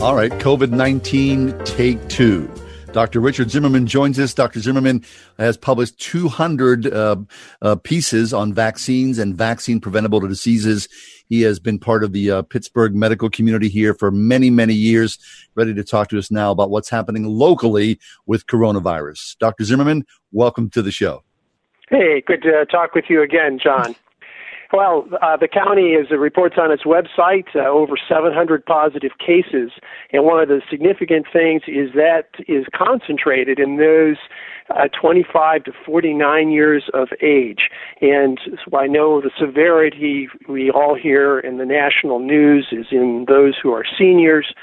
All right, COVID 19 take two. Dr. Richard Zimmerman joins us. Dr. Zimmerman has published 200 uh, uh, pieces on vaccines and vaccine preventable diseases. He has been part of the uh, Pittsburgh medical community here for many, many years, ready to talk to us now about what's happening locally with coronavirus. Dr. Zimmerman, welcome to the show. Hey, good to talk with you again, John. Well, uh, the county, as it reports on its website, uh, over 700 positive cases. And one of the significant things is that is concentrated in those uh, 25 to 49 years of age. And so I know the severity we all hear in the national news is in those who are seniors,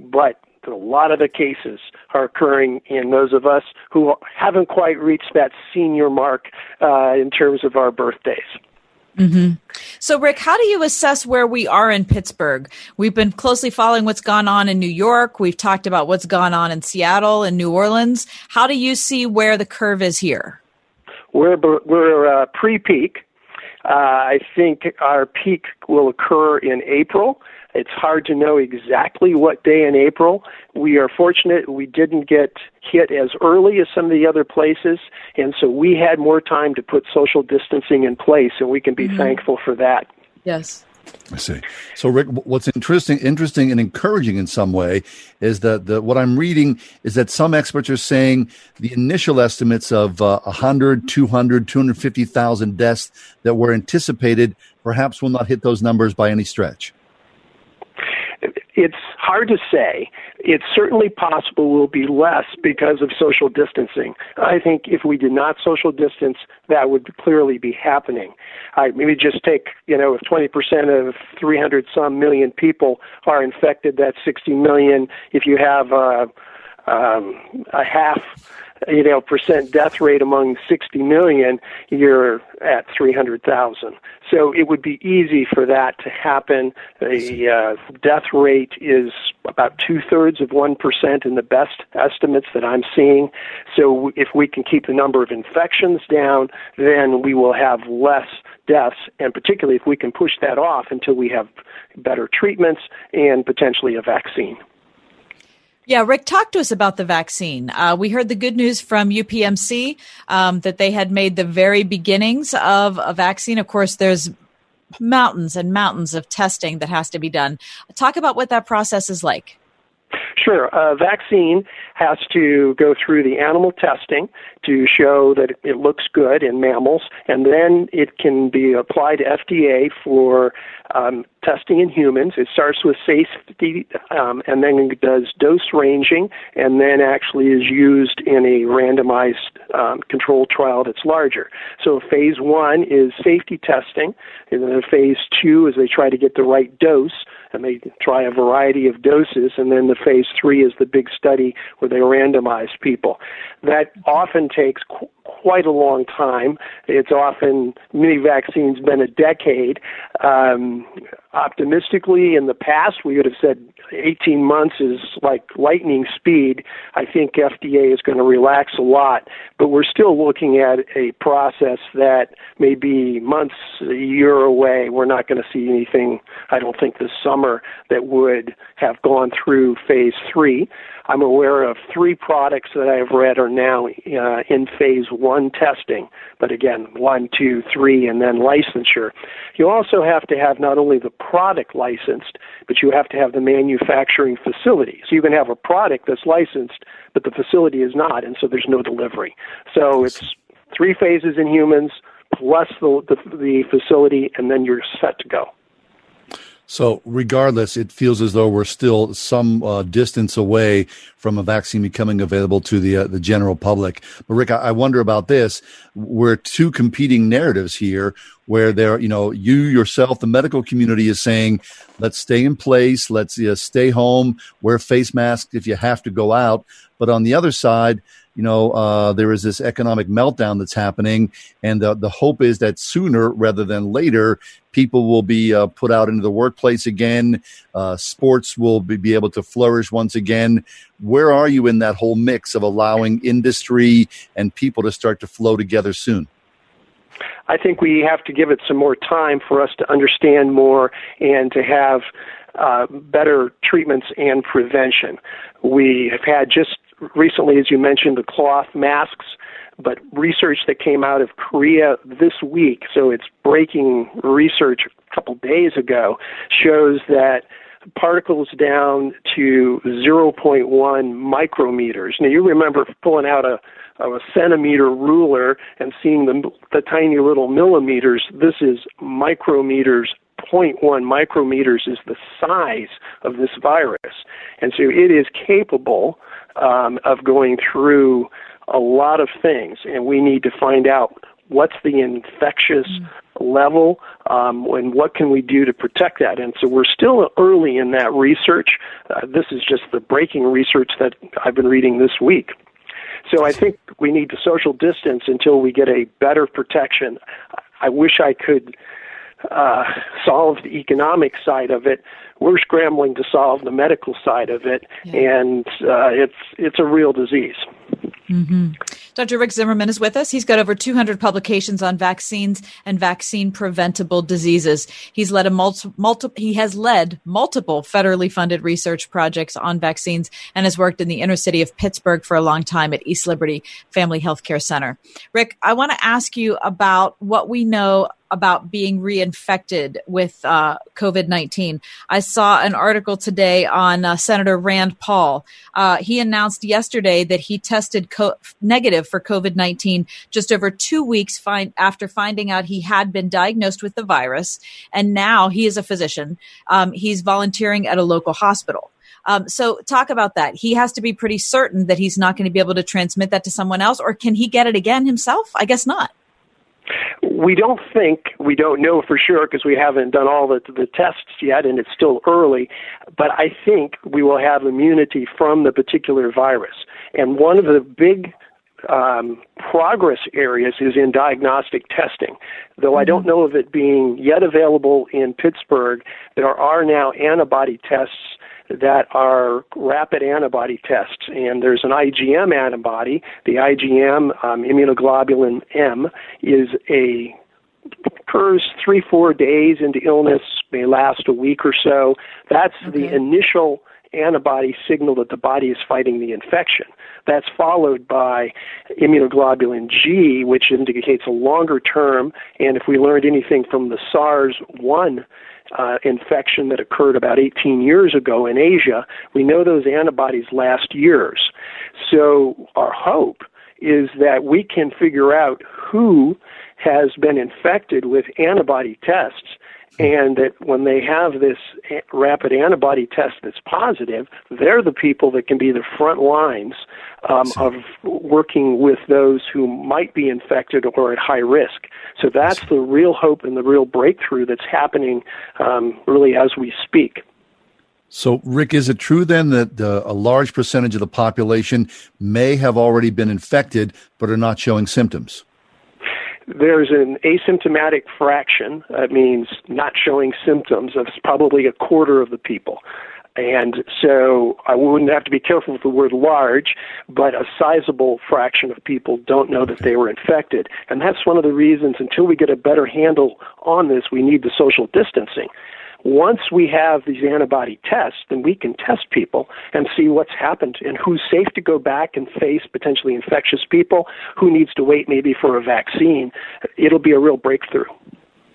but a lot of the cases are occurring in those of us who haven't quite reached that senior mark uh, in terms of our birthdays. Mm-hmm. So, Rick, how do you assess where we are in Pittsburgh? We've been closely following what's gone on in New York. We've talked about what's gone on in Seattle and New Orleans. How do you see where the curve is here? We're we're uh, pre-peak. Uh, I think our peak will occur in April. It's hard to know exactly what day in April. We are fortunate we didn't get hit as early as some of the other places, and so we had more time to put social distancing in place, and we can be mm-hmm. thankful for that. Yes. I see. So, Rick, what's interesting, interesting and encouraging in some way is that the, what I'm reading is that some experts are saying the initial estimates of uh, 100, 200, 250,000 deaths that were anticipated perhaps will not hit those numbers by any stretch it's hard to say. It's certainly possible will be less because of social distancing. I think if we did not social distance, that would clearly be happening. I maybe just take, you know, if 20% of 300 some million people are infected, that's 60 million. If you have uh, um, a half you know percent death rate among 60 million, you're at 300,000. So it would be easy for that to happen. The uh, death rate is about two thirds of one percent in the best estimates that I'm seeing. So if we can keep the number of infections down, then we will have less deaths, and particularly if we can push that off until we have better treatments and potentially a vaccine. Yeah, Rick, talk to us about the vaccine. Uh, we heard the good news from UPMC um, that they had made the very beginnings of a vaccine. Of course, there's mountains and mountains of testing that has to be done. Talk about what that process is like. Sure. A vaccine has to go through the animal testing to show that it looks good in mammals, and then it can be applied to FDA for um, testing in humans. It starts with safety um, and then does dose ranging and then actually is used in a randomized um, controlled trial that's larger. So phase one is safety testing, and then phase two is they try to get the right dose and they try a variety of doses, and then the phase three is the big study where they randomize people. That often takes qu- quite a long time. It's often many vaccines been a decade. Um, optimistically, in the past, we would have said 18 months is like lightning speed. I think FDA is going to relax a lot, but we're still looking at a process that may be months, a year away. We're not going to see anything, I don't think, this summer that would have gone through phase three. I'm aware of three products that I've read are now uh, in phase one testing, but again, one, two, three, and then licensure. You also have to have not only the product licensed, but you have to have the manufacturing facility. So you can have a product that's licensed, but the facility is not, and so there's no delivery. So it's three phases in humans plus the, the, the facility, and then you're set to go. So, regardless, it feels as though we're still some uh, distance away from a vaccine becoming available to the uh, the general public. But Rick, I, I wonder about this. We're two competing narratives here, where there, you know, you yourself, the medical community is saying, let's stay in place, let's uh, stay home, wear face masks if you have to go out. But on the other side, you know, uh, there is this economic meltdown that's happening, and the the hope is that sooner rather than later, people will be uh, put out into the workplace again. Uh, sports will be, be able to flourish once again. Where are you in that whole mix of allowing industry and people to start to flow together soon? I think we have to give it some more time for us to understand more and to have uh, better treatments and prevention. We have had just recently, as you mentioned, the cloth masks, but research that came out of Korea this week, so it's breaking research a couple days ago, shows that particles down to 0.1 micrometers. Now, you remember pulling out a, a centimeter ruler and seeing the, the tiny little millimeters. This is micrometers 0.1 micrometers is the size of this virus. And so it is capable um, of going through a lot of things, and we need to find out what's the infectious mm. level um, and what can we do to protect that. And so we're still early in that research. Uh, this is just the breaking research that I've been reading this week. So I think we need to social distance until we get a better protection. I wish I could uh, solve the economic side of it. We're scrambling to solve the medical side of it, yeah. and uh, it's it's a real disease. Mm-hmm. Dr. Rick Zimmerman is with us. He's got over 200 publications on vaccines and vaccine preventable diseases. He's led a multi, multi, he has led multiple federally funded research projects on vaccines and has worked in the inner city of Pittsburgh for a long time at East Liberty Family Health Care Center. Rick, I want to ask you about what we know about being reinfected with uh, COVID 19. I saw an article today on uh, Senator Rand Paul. Uh, he announced yesterday that he tested co- negative for COVID 19 just over two weeks after finding out he had been diagnosed with the virus. And now he is a physician. Um, he's volunteering at a local hospital. Um, so talk about that. He has to be pretty certain that he's not going to be able to transmit that to someone else, or can he get it again himself? I guess not. We don't think, we don't know for sure because we haven't done all the, the tests yet and it's still early, but I think we will have immunity from the particular virus. And one of the big um, progress areas is in diagnostic testing. Though I don't mm-hmm. know of it being yet available in Pittsburgh, there are now antibody tests that are rapid antibody tests. And there's an IgM antibody. The IgM, um, immunoglobulin M, is a occurs three, four days into illness, may last a week or so. That's okay. the initial antibody signal that the body is fighting the infection. That's followed by immunoglobulin G, which indicates a longer term. And if we learned anything from the SARS 1 uh, infection that occurred about 18 years ago in Asia, we know those antibodies last years. So our hope is that we can figure out who has been infected with antibody tests and that when they have this rapid antibody test that's positive, they're the people that can be the front lines um, of working with those who might be infected or at high risk. So that's the real hope and the real breakthrough that's happening um, really as we speak. So, Rick, is it true then that uh, a large percentage of the population may have already been infected but are not showing symptoms? There's an asymptomatic fraction, that means not showing symptoms, of probably a quarter of the people. And so I wouldn't have to be careful with the word large, but a sizable fraction of people don't know that they were infected. And that's one of the reasons until we get a better handle on this, we need the social distancing. Once we have these antibody tests, then we can test people and see what's happened and who's safe to go back and face potentially infectious people, who needs to wait maybe for a vaccine. It'll be a real breakthrough.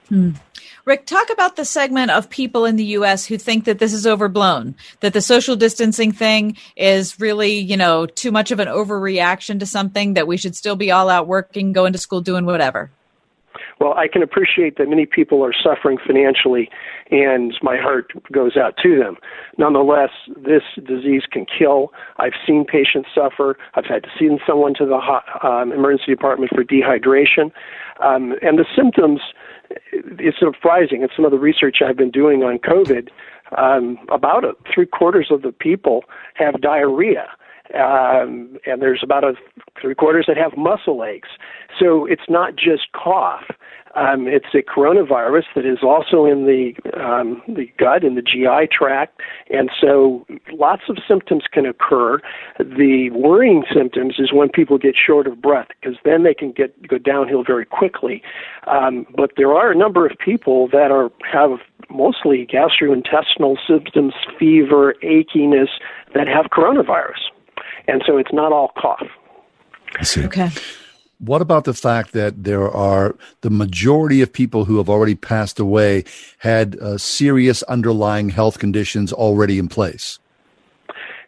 Hmm. Rick, talk about the segment of people in the U.S. who think that this is overblown, that the social distancing thing is really, you know, too much of an overreaction to something, that we should still be all out working, going to school, doing whatever. Well, I can appreciate that many people are suffering financially, and my heart goes out to them. Nonetheless, this disease can kill. I've seen patients suffer. I've had to send someone to the um, emergency department for dehydration. Um, and the symptoms, it's surprising. It's some of the research I've been doing on COVID. Um, about a, three quarters of the people have diarrhea um, and there's about a three quarters that have muscle aches. So it's not just cough. Um, it's a coronavirus that is also in the um, the gut and the GI tract, and so lots of symptoms can occur. The worrying symptoms is when people get short of breath, because then they can get go downhill very quickly. Um, but there are a number of people that are have mostly gastrointestinal symptoms, fever, achiness, that have coronavirus and so it's not all cough. I see. Okay. What about the fact that there are the majority of people who have already passed away had uh, serious underlying health conditions already in place?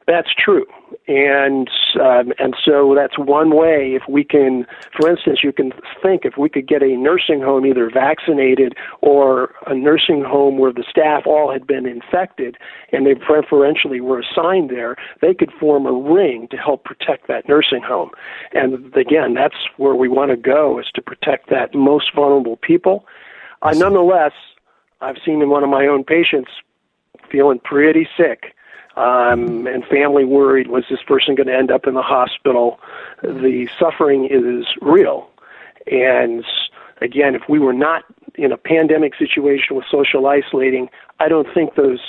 That's true and um, and so that's one way. If we can, for instance, you can think if we could get a nursing home either vaccinated or a nursing home where the staff all had been infected and they preferentially were assigned there, they could form a ring to help protect that nursing home. And again, that's where we want to go is to protect that most vulnerable people. Uh, nonetheless, I've seen in one of my own patients feeling pretty sick um, and family worried was this person going to end up in the hospital? The suffering is real. And again, if we were not in a pandemic situation with social isolating, I don't think those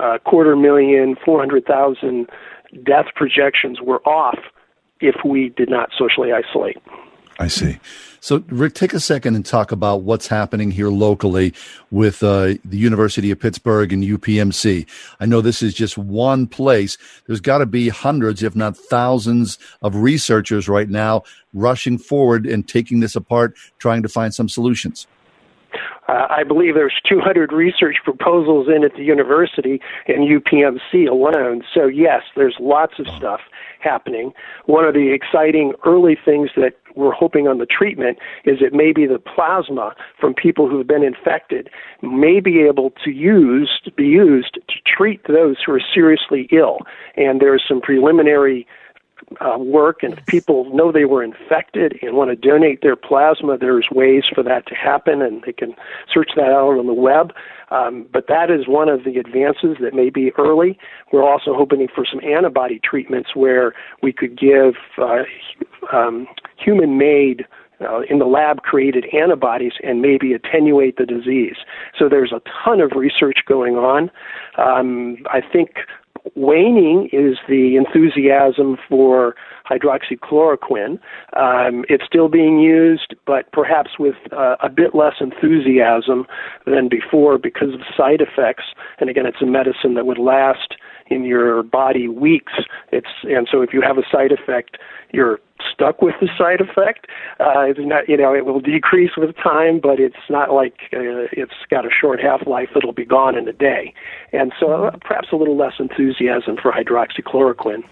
uh, quarter million, 400,000 death projections were off if we did not socially isolate. I see. So, Rick, take a second and talk about what's happening here locally with uh, the University of Pittsburgh and UPMC. I know this is just one place. There's got to be hundreds, if not thousands, of researchers right now rushing forward and taking this apart, trying to find some solutions. Uh, I believe there's 200 research proposals in at the university and UPMC alone. So yes, there's lots of stuff happening. One of the exciting early things that we're hoping on the treatment is that maybe the plasma from people who've been infected may be able to use to be used to treat those who are seriously ill. And there's some preliminary uh, work, and if people know they were infected and want to donate their plasma, there's ways for that to happen, and they can search that out on the web. Um, but that is one of the advances that may be early. We're also hoping for some antibody treatments where we could give uh, um, human made uh, in the lab created antibodies and maybe attenuate the disease. So there's a ton of research going on. Um, I think waning is the enthusiasm for hydroxychloroquine. Um, it's still being used, but perhaps with uh, a bit less enthusiasm than before because of side effects. And again, it's a medicine that would last in your body weeks. It's and so if you have a side effect, you're stuck with the side effect. Uh, it's not, you know, it will decrease with time, but it's not like uh, it's got a short half life that'll be gone in a day. And so uh, perhaps a little less enthusiasm for hydroxychloroquine.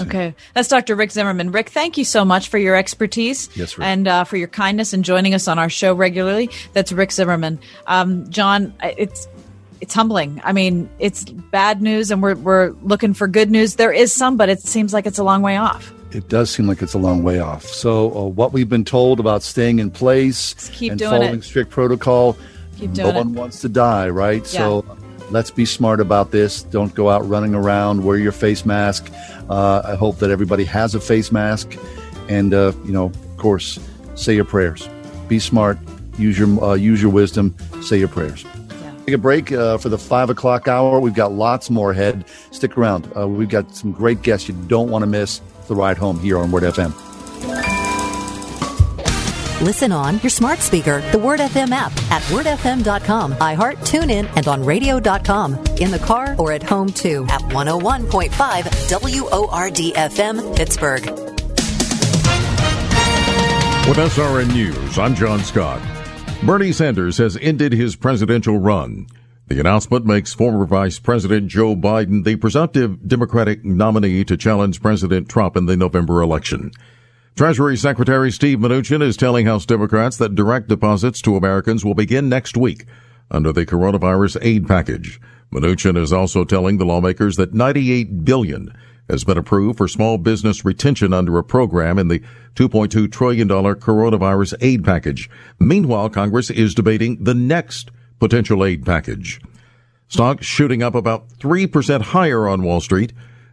Okay. That's Dr. Rick Zimmerman. Rick, thank you so much for your expertise yes, Rick. and uh, for your kindness in joining us on our show regularly. That's Rick Zimmerman. Um, John, it's it's humbling. I mean, it's bad news, and we're we're looking for good news. There is some, but it seems like it's a long way off. It does seem like it's a long way off. So, uh, what we've been told about staying in place keep and doing following it. strict protocol, Keep no one it. wants to die, right? Yeah. So, let's be smart about this. Don't go out running around. Wear your face mask. Uh, I hope that everybody has a face mask, and uh, you know, of course, say your prayers. Be smart. Use your uh, use your wisdom. Say your prayers. Take a break uh, for the five o'clock hour. We've got lots more ahead. Stick around. Uh, we've got some great guests you don't want to miss. The ride home here on Word FM. Listen on your smart speaker, the Word FM app at wordfm.com, iHeart, TuneIn, and on radio.com. In the car or at home too at 101.5 WORDFM, Pittsburgh. With SRN News, I'm John Scott. Bernie Sanders has ended his presidential run. The announcement makes former Vice President Joe Biden the presumptive Democratic nominee to challenge President Trump in the November election. Treasury Secretary Steve Mnuchin is telling House Democrats that direct deposits to Americans will begin next week under the coronavirus aid package. Mnuchin is also telling the lawmakers that 98 billion has been approved for small business retention under a program in the $2.2 trillion coronavirus aid package. Meanwhile, Congress is debating the next potential aid package. Stocks shooting up about 3% higher on Wall Street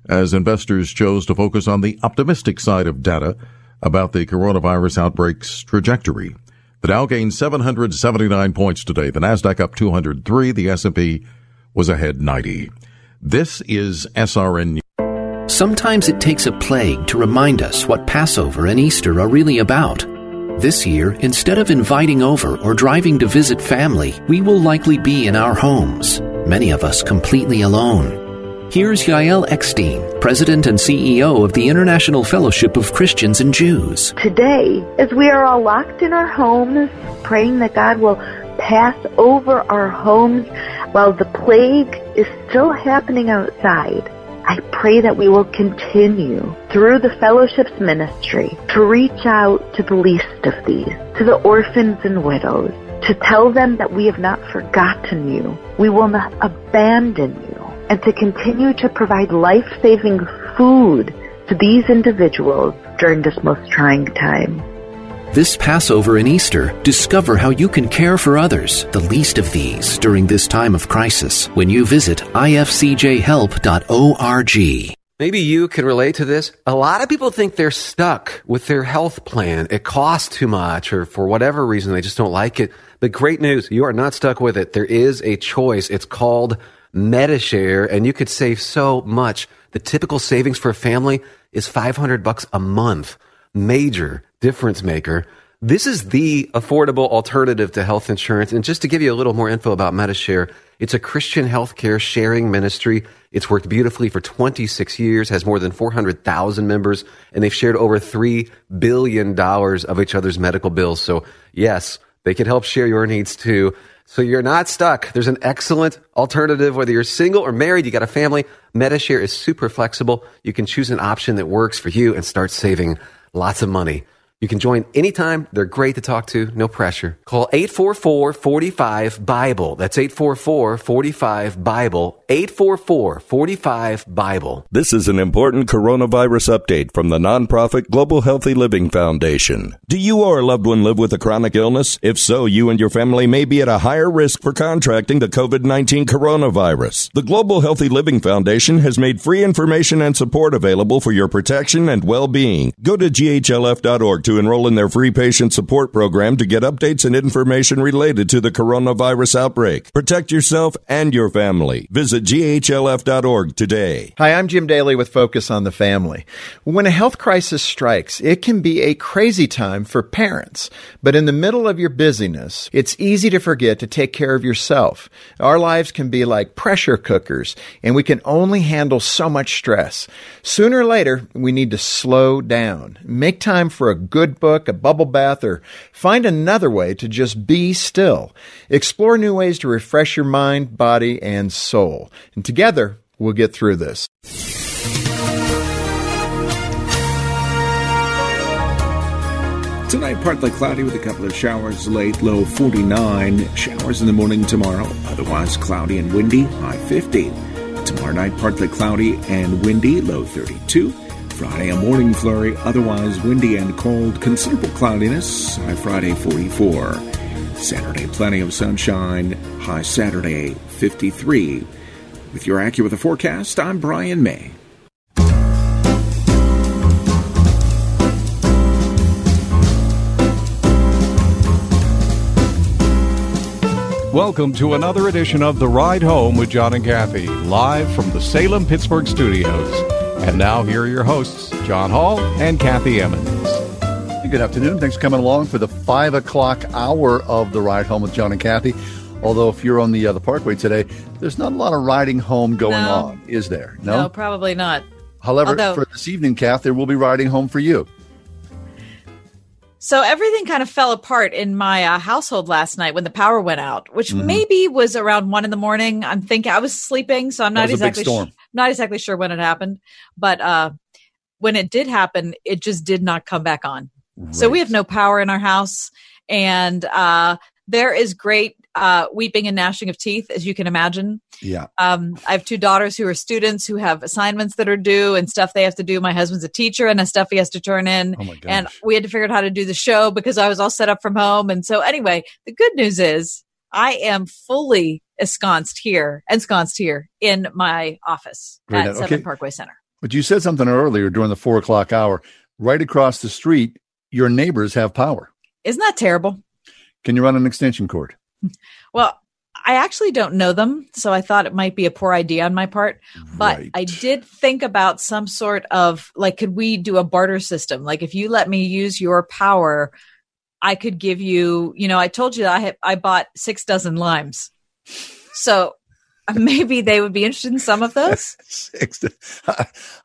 as investors chose to focus on the optimistic side of data about the coronavirus outbreak's trajectory. The Dow gained 779 points today. The Nasdaq up 203. The S&P was ahead 90. This is SRN. Sometimes it takes a plague to remind us what Passover and Easter are really about. This year, instead of inviting over or driving to visit family, we will likely be in our homes, many of us completely alone. Here's Yael Eckstein, President and CEO of the International Fellowship of Christians and Jews. Today, as we are all locked in our homes, praying that God will pass over our homes while the plague is still happening outside, I pray that we will continue through the fellowship's ministry to reach out to the least of these, to the orphans and widows, to tell them that we have not forgotten you, we will not abandon you, and to continue to provide life-saving food to these individuals during this most trying time. This Passover and Easter, discover how you can care for others, the least of these, during this time of crisis when you visit ifcjhelp.org. Maybe you can relate to this. A lot of people think they're stuck with their health plan. It costs too much, or for whatever reason, they just don't like it. The great news, you are not stuck with it. There is a choice. It's called MediShare, and you could save so much. The typical savings for a family is 500 bucks a month. Major difference maker. This is the affordable alternative to health insurance. And just to give you a little more info about MediShare, it's a Christian healthcare sharing ministry. It's worked beautifully for 26 years, has more than 400,000 members, and they've shared over $3 billion of each other's medical bills. So yes, They can help share your needs too. So you're not stuck. There's an excellent alternative, whether you're single or married, you got a family. MediShare is super flexible. You can choose an option that works for you and start saving lots of money. You can join anytime. They're great to talk to, no pressure. Call 844 45 Bible. That's 844 45 Bible. 844 45 Bible. This is an important coronavirus update from the nonprofit Global Healthy Living Foundation. Do you or a loved one live with a chronic illness? If so, you and your family may be at a higher risk for contracting the COVID 19 coronavirus. The Global Healthy Living Foundation has made free information and support available for your protection and well being. Go to ghlf.org to enroll in their free patient support program to get updates and information related to the coronavirus outbreak. Protect yourself and your family. Visit ghlf.org today. Hi, I'm Jim Daly with Focus on the Family. When a health crisis strikes, it can be a crazy time for parents. But in the middle of your busyness, it's easy to forget to take care of yourself. Our lives can be like pressure cookers, and we can only handle so much stress. Sooner or later, we need to slow down. Make time for a good book, a bubble bath, or find another way to just be still. Explore new ways to refresh your mind, body, and soul. And together, we'll get through this. Tonight, partly cloudy with a couple of showers late, low 49. Showers in the morning tomorrow, otherwise cloudy and windy, high 50. Tomorrow night, partly cloudy and windy, low 32. Friday, a morning flurry, otherwise windy and cold, considerable cloudiness, high Friday 44. Saturday, plenty of sunshine, high Saturday 53. With your AccuWeather forecast, I'm Brian May. Welcome to another edition of The Ride Home with John and Kathy, live from the Salem Pittsburgh studios. And now, here are your hosts, John Hall and Kathy Emmons. Good afternoon. Thanks for coming along for the five o'clock hour of the ride home with John and Kathy. Although, if you're on the uh, the Parkway today, there's not a lot of riding home going No. on, is there? No, probably not. However, Although- for this evening, Kath, there will be riding home for you. So everything kind of fell apart in my uh, household last night when the power went out, which Mhm. maybe was around one in the morning. I'm thinking I was sleeping, so I'm That not was a big exactly storm. Not exactly sure when it happened. But uh, when it did happen, it just did not come back on. So we have no power in our house, and uh, there is great uh, weeping and gnashing of teeth, as you can imagine. Yeah. Um, I have two daughters who are students who have assignments that are due and stuff they have to do. My husband's a teacher and has stuff he has to turn in. Oh my gosh. and we had to figure out how to do the show because I was all set up from home. And so anyway, the good news is I am fully ensconced here, ensconced here in my office at Okay. Seven Parkway Center. But you said something earlier during the four o'clock hour. Right across the street, your neighbors have power. Isn't that terrible? Can you run an extension cord? Well, I actually don't know them, so I thought it might be a poor idea on my part. But I did think about some sort of like, could we do a barter system? Like, if you let me use your power, I could give you. You know, I told you that I had, I bought six dozen limes, so maybe they would be interested in some of those. Six.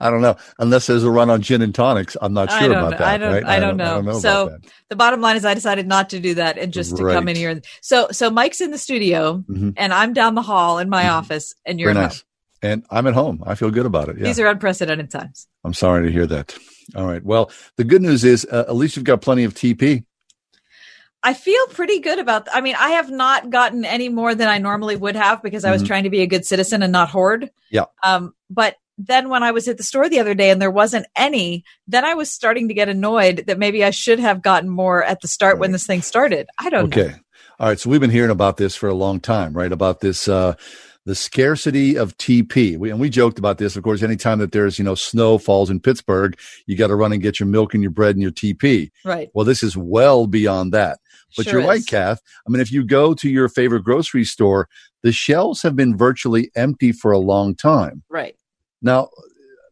I don't know. Unless there's a run on gin and tonics, I'm not I sure don't about know. that. I don't. right? I don't know. about so that. the bottom line is, I decided not to do that and just to come in here. So so Mike's in the studio, Mhm. and I'm down the hall in my office, and you're Very nice. And I'm at home. I feel good about it. Yeah. These are unprecedented times. I'm sorry to hear that. All right. Well, the good news is uh, at least you've got plenty of TP. I feel pretty good about. I mean, I have not gotten any more than I normally would have because I was Mhm. trying to be a good citizen and not hoard. Yeah. Um, but then when I was at the store the other day and there wasn't any, then I was starting to get annoyed that maybe I should have gotten more at the start when this thing started. I don't know. Okay. All right. So we've been hearing about this for a long time, right? About this, uh, the scarcity of TP. We, and we joked about this. Of course, anytime that there's, you know, snow falls in Pittsburgh, you got to run and get your milk and your bread and your TP. Right. Well, this is well beyond that. But Sure you're right. Kath. I mean, if you go to your favorite grocery store, the shelves have been virtually empty for a long time. Right. Now,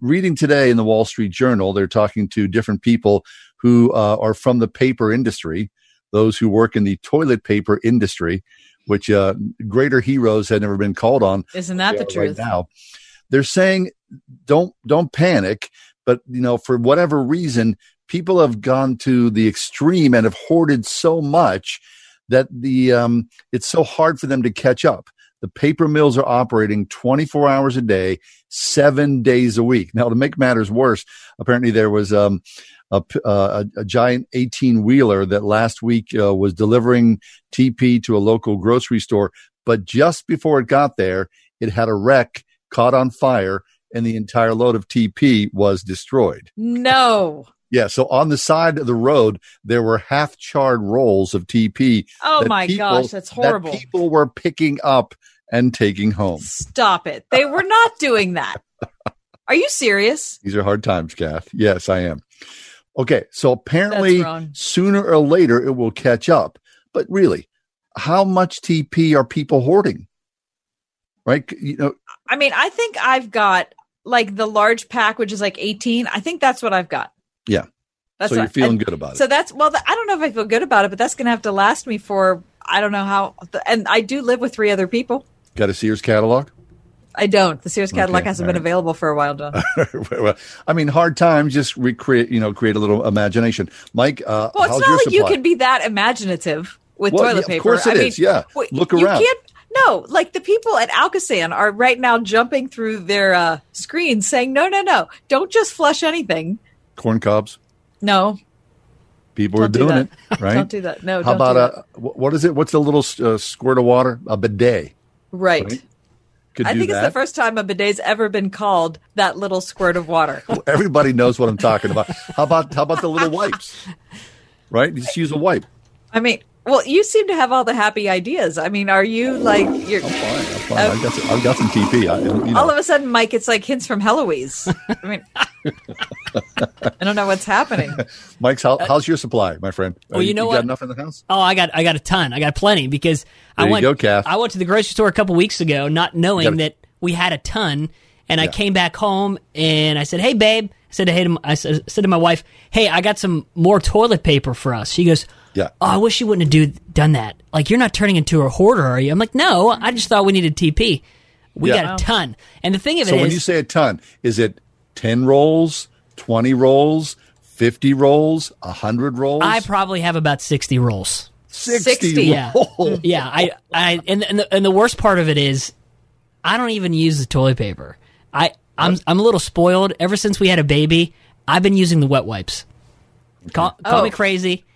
reading today in the Wall Street Journal, they're talking to different people who uh, are from the paper industry, those who work in the toilet paper industry, which uh, greater heroes had never been called on. Isn't that the are truth? Right now, they're saying, don't don't panic, but you know, for whatever reason, people have gone to the extreme and have hoarded so much that the um, it's so hard for them to catch up. The paper mills are operating 24 hours a day, seven days a week. Now, to make matters worse, apparently there was um, a, uh, a, giant 18 wheeler that last week uh, was delivering TP to a local grocery store. But just before it got there, it had a wreck, caught on fire, and the entire load of TP was destroyed. No. Yeah, so on the side of the road, there were half charred rolls of TP. Oh my people, gosh, that's horrible. That people were picking up and taking home. Stop it. They were not doing that. Are you serious? These are hard times, Kath. Yes, I am. Okay, so apparently sooner or later it will catch up. But really, how much TP are people hoarding? Right? You know, I mean, I think I've got like the large pack, which is like 18. I think that's what I've got. Yeah. That's so you're feeling good about it. So that's well, I don't know if I feel good about it, but that's going to have to last me for I don't know how. And I do live with three other people. Got a Sears catalog? I don't. The Sears catalog okay, hasn't been right. available for a while, John. well, I mean, hard times. Just recreate, you know, create a little imagination. Mike, uh, well, it's not like supply? you can be that imaginative with well, toilet yeah, paper. Of course, it I is. Mean, yeah, look around. No, like the people at Alcosan are right now jumping through their uh, screens saying, "No, no, no! Don't just flush anything." Corn cobs. No. People don't are doing do it, right? don't do that. No. How about a what is it? What's the little uh, squirt of water? A bidet. Right. right? I think that. it's the first time a bidet's ever been called that little squirt of water. Everybody knows what I'm talking about. How about how about the little wipes? Right? You just use a wipe. I mean, well, you seem to have all the happy ideas. I mean, are you like you're? I'm fine. I'm fine. Uh, I've, got some, I've got some TP. I, you know. All of a sudden, Mike, it's like hints from Heloise. I mean, I don't know what's happening. Mike's, how, how's your supply, my friend? Well, you, you know you what? Got enough in the house? Oh, I got I got a ton. I got plenty because there I went. go, Kath. I went to the grocery store a couple weeks ago, not knowing gotta, that we had a ton, and yeah. I came back home and I said, "Hey, babe," I said to hey, I said to my wife, "Hey, I got some more toilet paper for us." She goes yeah. Oh, I wish you wouldn't have do, done that. Like, you're not turning into a hoarder, are you? I'm like, no, I just thought we needed TP. We yeah. got a ton. And the thing of so it when is, you say a ton, is it 10 rolls, 20 rolls, 50 rolls, 100 rolls? I probably have about 60 rolls. 60, 60. Yeah. yeah. I, I, and, and, the, and the worst part of it is, I don't even use the toilet paper. I, I'm, I'm a little spoiled. Ever since we had a baby, I've been using the wet wipes. Call, call oh. me crazy.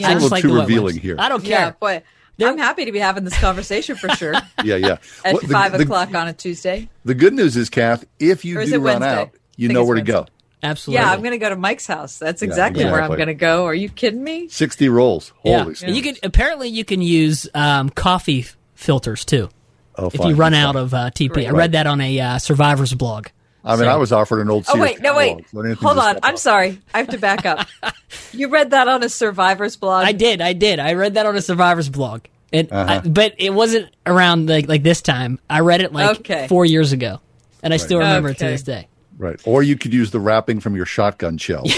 That's yeah, a little like too revealing here. I don't care. Yeah, boy. They're, I'm happy to be having this conversation for sure. yeah, yeah. At well, the, five the, o'clock on a Tuesday. The good news is, Kath, if you do run out, you know where to go. Absolutely. Yeah, I'm going to go to Mike's house. That's exactly, yeah, exactly. where I'm going to go. Are you kidding me? 60 rolls. Holy yeah. You can apparently you can use um, coffee filters too. Oh, if you run out of uh, TP. Right. I read that on a uh, survivor's blog. I mean, so. I was offered an old. Oh wait, no wait, hold on. I'm sorry. I have to back up. you read that on a survivor's blog. I did. I did. I read that on a survivor's blog. It, uh-huh. I, but it wasn't around like like this time. I read it like okay. four years ago, and I right. still remember okay. it to this day. Right. Or you could use the wrapping from your shotgun shell.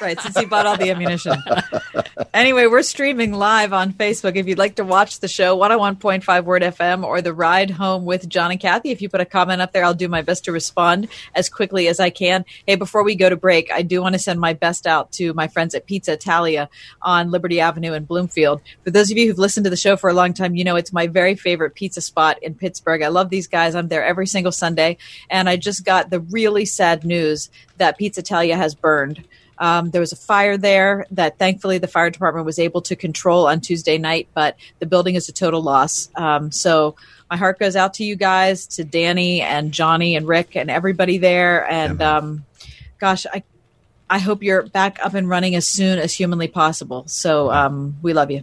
Right. Since you bought all the ammunition. anyway, we're streaming live on Facebook. If you'd like to watch the show, 101.5 Word FM or The Ride Home with John and Kathy, if you put a comment up there, I'll do my best to respond as quickly as I can. Hey, before we go to break, I do want to send my best out to my friends at Pizza Italia on Liberty Avenue in Bloomfield. For those of you who've listened to the show for a long time, you know it's my very favorite pizza spot in Pittsburgh. I love these guys. I'm there every single Sunday. And I just got the really sad news that Pizza Italia has burned. Um, there was a fire there that thankfully the fire department was able to control on Tuesday night, but the building is a total loss. Um, so my heart goes out to you guys, to Danny and Johnny and Rick and everybody there. And um, gosh, I I hope you're back up and running as soon as humanly possible. So um, we love you.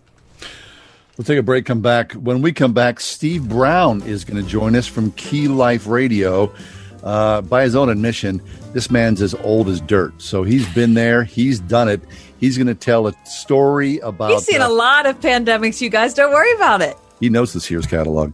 We'll take a break, come back. When we come back, Steve Brown is going to join us from Key Life Radio. Uh, by his own admission, this man's as old as dirt. So he's been there, he's done it. He's going to tell a story about. He's seen uh, a lot of pandemics, you guys. Don't worry about it. He knows this year's catalog.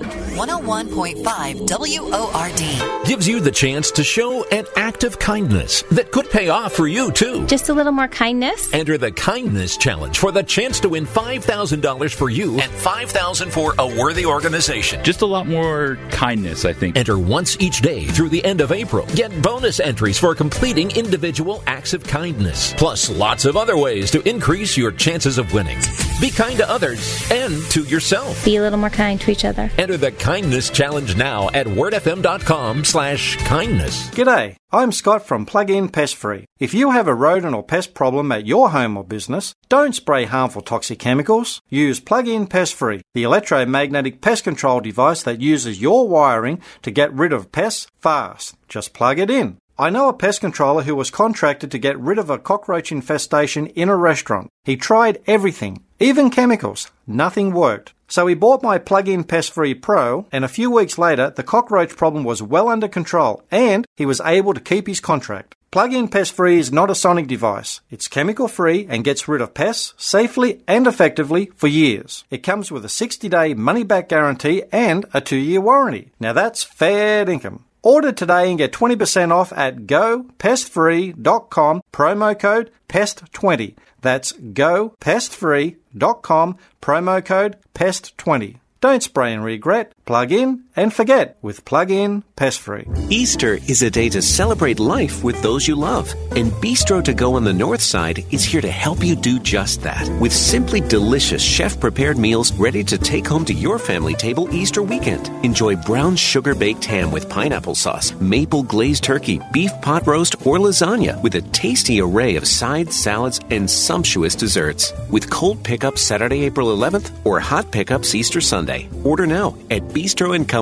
101.5 WORD gives you the chance to show an act of kindness that could pay off for you too. Just a little more kindness. Enter the kindness challenge for the chance to win $5,000 for you and $5,000 for a worthy organization. Just a lot more kindness, I think. Enter once each day through the end of April. Get bonus entries for completing individual acts of kindness, plus lots of other ways to increase your chances of winning. Be kind to others and to yourself. Be a little more kind to each other. Enter the Kindness Challenge now at wordfm.com slash kindness. G'day, I'm Scott from Plug-in Pest Free. If you have a rodent or pest problem at your home or business, don't spray harmful toxic chemicals. Use Plug-in Pest Free, the electromagnetic pest control device that uses your wiring to get rid of pests fast. Just plug it in. I know a pest controller who was contracted to get rid of a cockroach infestation in a restaurant. He tried everything, even chemicals. Nothing worked. So he bought my plug-in Pest Free Pro, and a few weeks later, the cockroach problem was well under control, and he was able to keep his contract. Plug-in Pest Free is not a sonic device. It's chemical free and gets rid of pests safely and effectively for years. It comes with a 60-day money-back guarantee and a 2-year warranty. Now that's fair income. Order today and get 20% off at gopestfree.com, promo code PEST20. That's gopestfree.com, promo code PEST20. Don't spray and regret. Plug in and forget with Plug In Pest Free. Easter is a day to celebrate life with those you love. And Bistro to Go on the North Side is here to help you do just that. With simply delicious chef prepared meals ready to take home to your family table Easter weekend. Enjoy brown sugar baked ham with pineapple sauce, maple glazed turkey, beef pot roast, or lasagna with a tasty array of sides, salads, and sumptuous desserts. With cold pickup Saturday, April 11th or hot pickups Easter Sunday. Order now at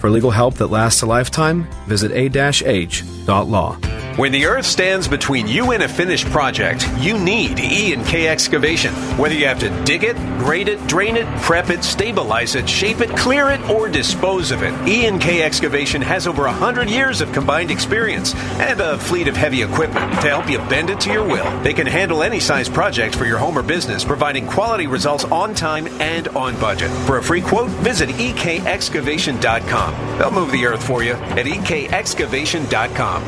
For legal help that lasts a lifetime, visit a-h.law. When the earth stands between you and a finished project, you need E and K excavation. Whether you have to dig it, grade it, drain it, prep it, stabilize it, shape it, clear it, or dispose of it, E and K excavation has over 100 years of combined experience and a fleet of heavy equipment to help you bend it to your will. They can handle any size project for your home or business, providing quality results on time and on budget. For a free quote, visit ekexcavation.com. They'll move the earth for you at ekexcavation.com.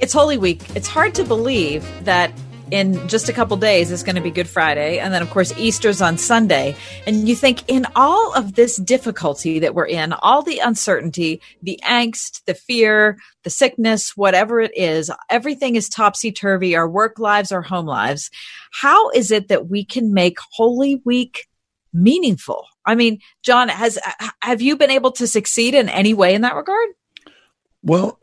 It's Holy Week. It's hard to believe that in just a couple days it's going to be Good Friday, and then of course Easter's on Sunday. And you think, in all of this difficulty that we're in, all the uncertainty, the angst, the fear, the sickness, whatever it is, everything is topsy turvy. Our work lives, our home lives. How is it that we can make Holy Week meaningful? I mean, John, has have you been able to succeed in any way in that regard? Well,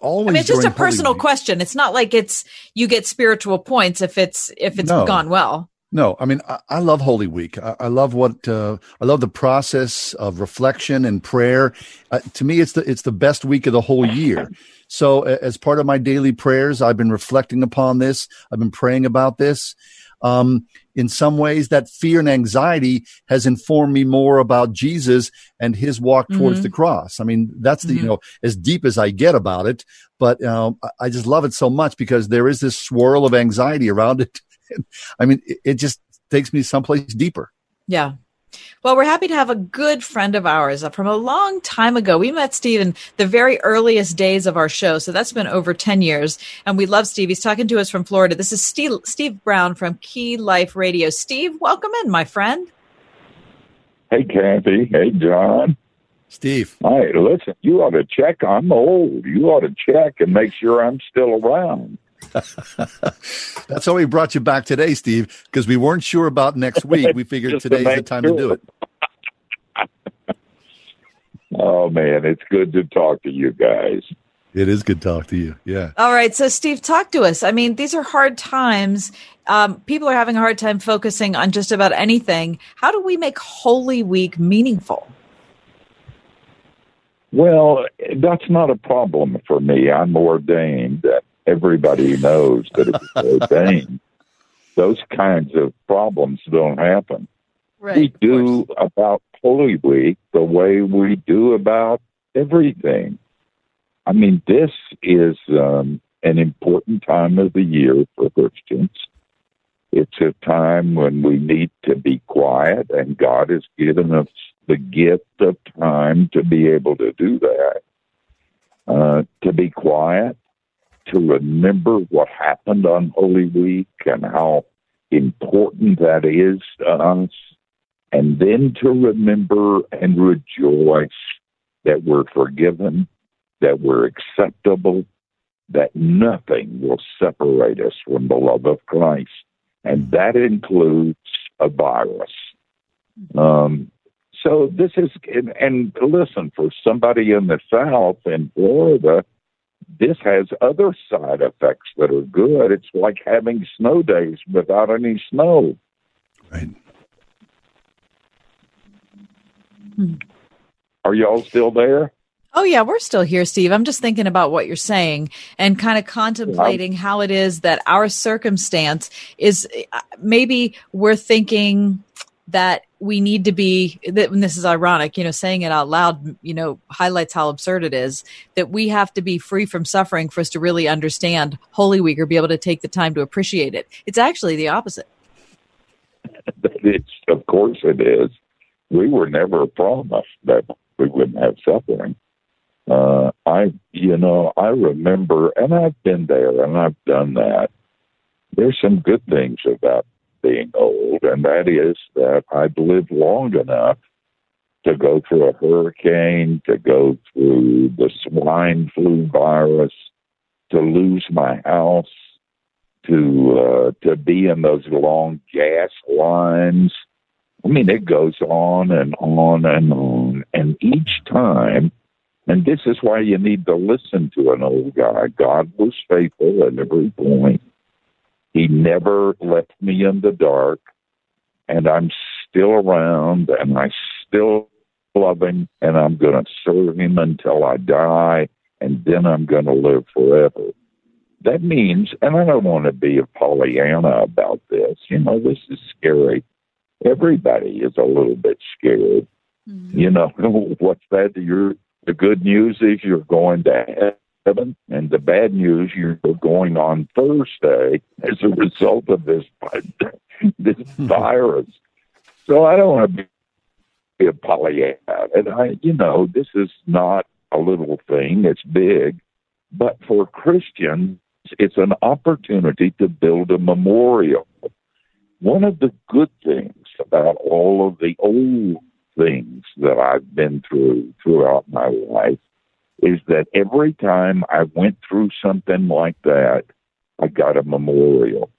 always. I mean, it's just a Holy personal Week- question. It's not like it's you get spiritual points if it's if it's No. gone well. No, I mean I, I love Holy Week. I, I love what uh, I love the process of reflection and prayer. Uh, to me, it's the it's the best week of the whole year. So, as part of my daily prayers, I've been reflecting upon this. I've been praying about this. Um, in some ways, that fear and anxiety has informed me more about Jesus and His walk towards Mhm. the cross. I mean, that's the you Mhm. know as deep as I get about it. But um, I- I just love it so much because there is this swirl of anxiety around it. I mean, it, it just takes me someplace deeper. Yeah. Well, we're happy to have a good friend of ours uh, from a long time ago. We met Steve in the very earliest days of our show. So that's been over 10 years. And we love Steve. He's talking to us from Florida. This is Steve, Steve Brown from Key Life Radio. Steve, welcome in, my friend. Hey, Kathy. Hey, John. Steve. Hey, listen, you ought to check. I'm old. You ought to check and make sure I'm still around. That's why we brought you back today, Steve, because we weren't sure about next week. We figured Just to today's the make time to do it. Oh, man, it's good to talk to you guys. It is good to talk to you. Yeah. All right. So, Steve, talk to us. I mean, these are hard times. Um, people are having a hard time focusing on just about anything. How do we make Holy Week meaningful? Well, that's not a problem for me. I'm ordained. Everybody knows that it's ordained. Those kinds of problems don't happen. we do about Holy Week the way we do about everything. I mean, this is um, an important time of the year for Christians. It's a time when we need to be quiet, and God has given us the gift of time to be able to do that. Uh, to be quiet, to remember what happened on Holy Week and how important that is to us, and then to remember and rejoice that we're forgiven, that we're acceptable, that nothing will separate us from the love of Christ. And that includes a virus. Um, so this is, and, and listen, for somebody in the South in Florida, this has other side effects that are good. It's like having snow days without any snow. Right. Hmm. Are y'all still there? Oh yeah, we're still here, Steve. I'm just thinking about what you're saying and kind of contemplating how it is that our circumstance is uh, maybe we're thinking that we need to be that this is ironic you know saying it out loud you know highlights how absurd it is that we have to be free from suffering for us to really understand holy week or be able to take the time to appreciate it. It's actually the opposite. It's of course it is. We were never promised that we wouldn't have suffering. Uh i you know i remember and i've been there and i've done that. There's some good things about being old, and that is that I've lived long enough to go through a hurricane, to go through the swine flu virus, to lose my house, to uh, to be in those long gas lines. I mean, it goes on and on and on, and each time. And this is why you need to listen to an old guy. God was faithful at every point. He never left me in the dark, and I'm still around, and I still love him, and I'm going to serve him until I die, and then I'm going to live forever. That means, and I don't want to be a Pollyanna about this, you know, this is scary. Everybody is a little bit scared. Mm-hmm. You know, what's that? You're, the good news is you're going to heaven. And the bad news, you're going on Thursday as a result of this this virus. So I don't want to be a Pollyanna. And I, you know, this is not a little thing; it's big. But for Christians, it's an opportunity to build a memorial. One of the good things about all of the old things that I've been through throughout my life is that every time I went through something like that, I got a memorial,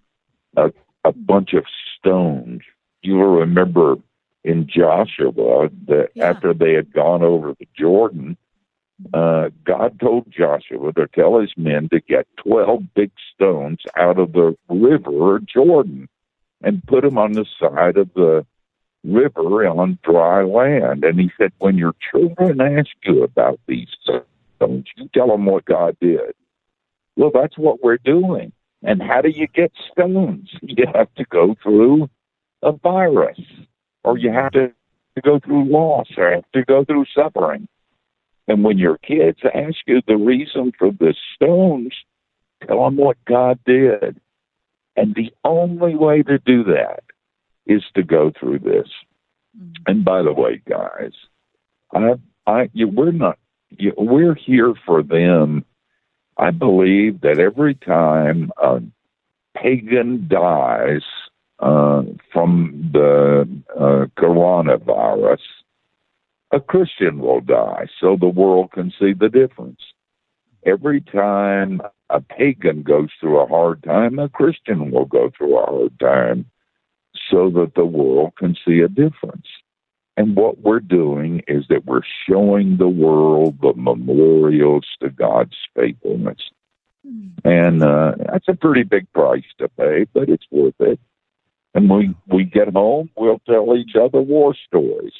a, a bunch of stones. You'll remember in Joshua that yeah. after they had gone over the Jordan, uh, God told Joshua to tell his men to get 12 big stones out of the river Jordan and put them on the side of the river on dry land. And he said, when your children ask you about these stones, you tell them what God did. Well, that's what we're doing. And how do you get stones? You have to go through a virus, or you have to, to go through loss, or have to go through suffering. And when your kids ask you the reason for the stones, tell them what God did. And the only way to do that is to go through this. Mm-hmm. And by the way, guys, I, I, you, we're not, you, we're here for them. I believe that every time a pagan dies uh, from the uh, coronavirus, a Christian will die so the world can see the difference. Every time a pagan goes through a hard time, a Christian will go through a hard time so that the world can see a difference. And what we're doing is that we're showing the world the memorials to God's faithfulness. Hmm. And uh, that's a pretty big price to pay, but it's worth it. And we, we get home, we'll tell each other war stories.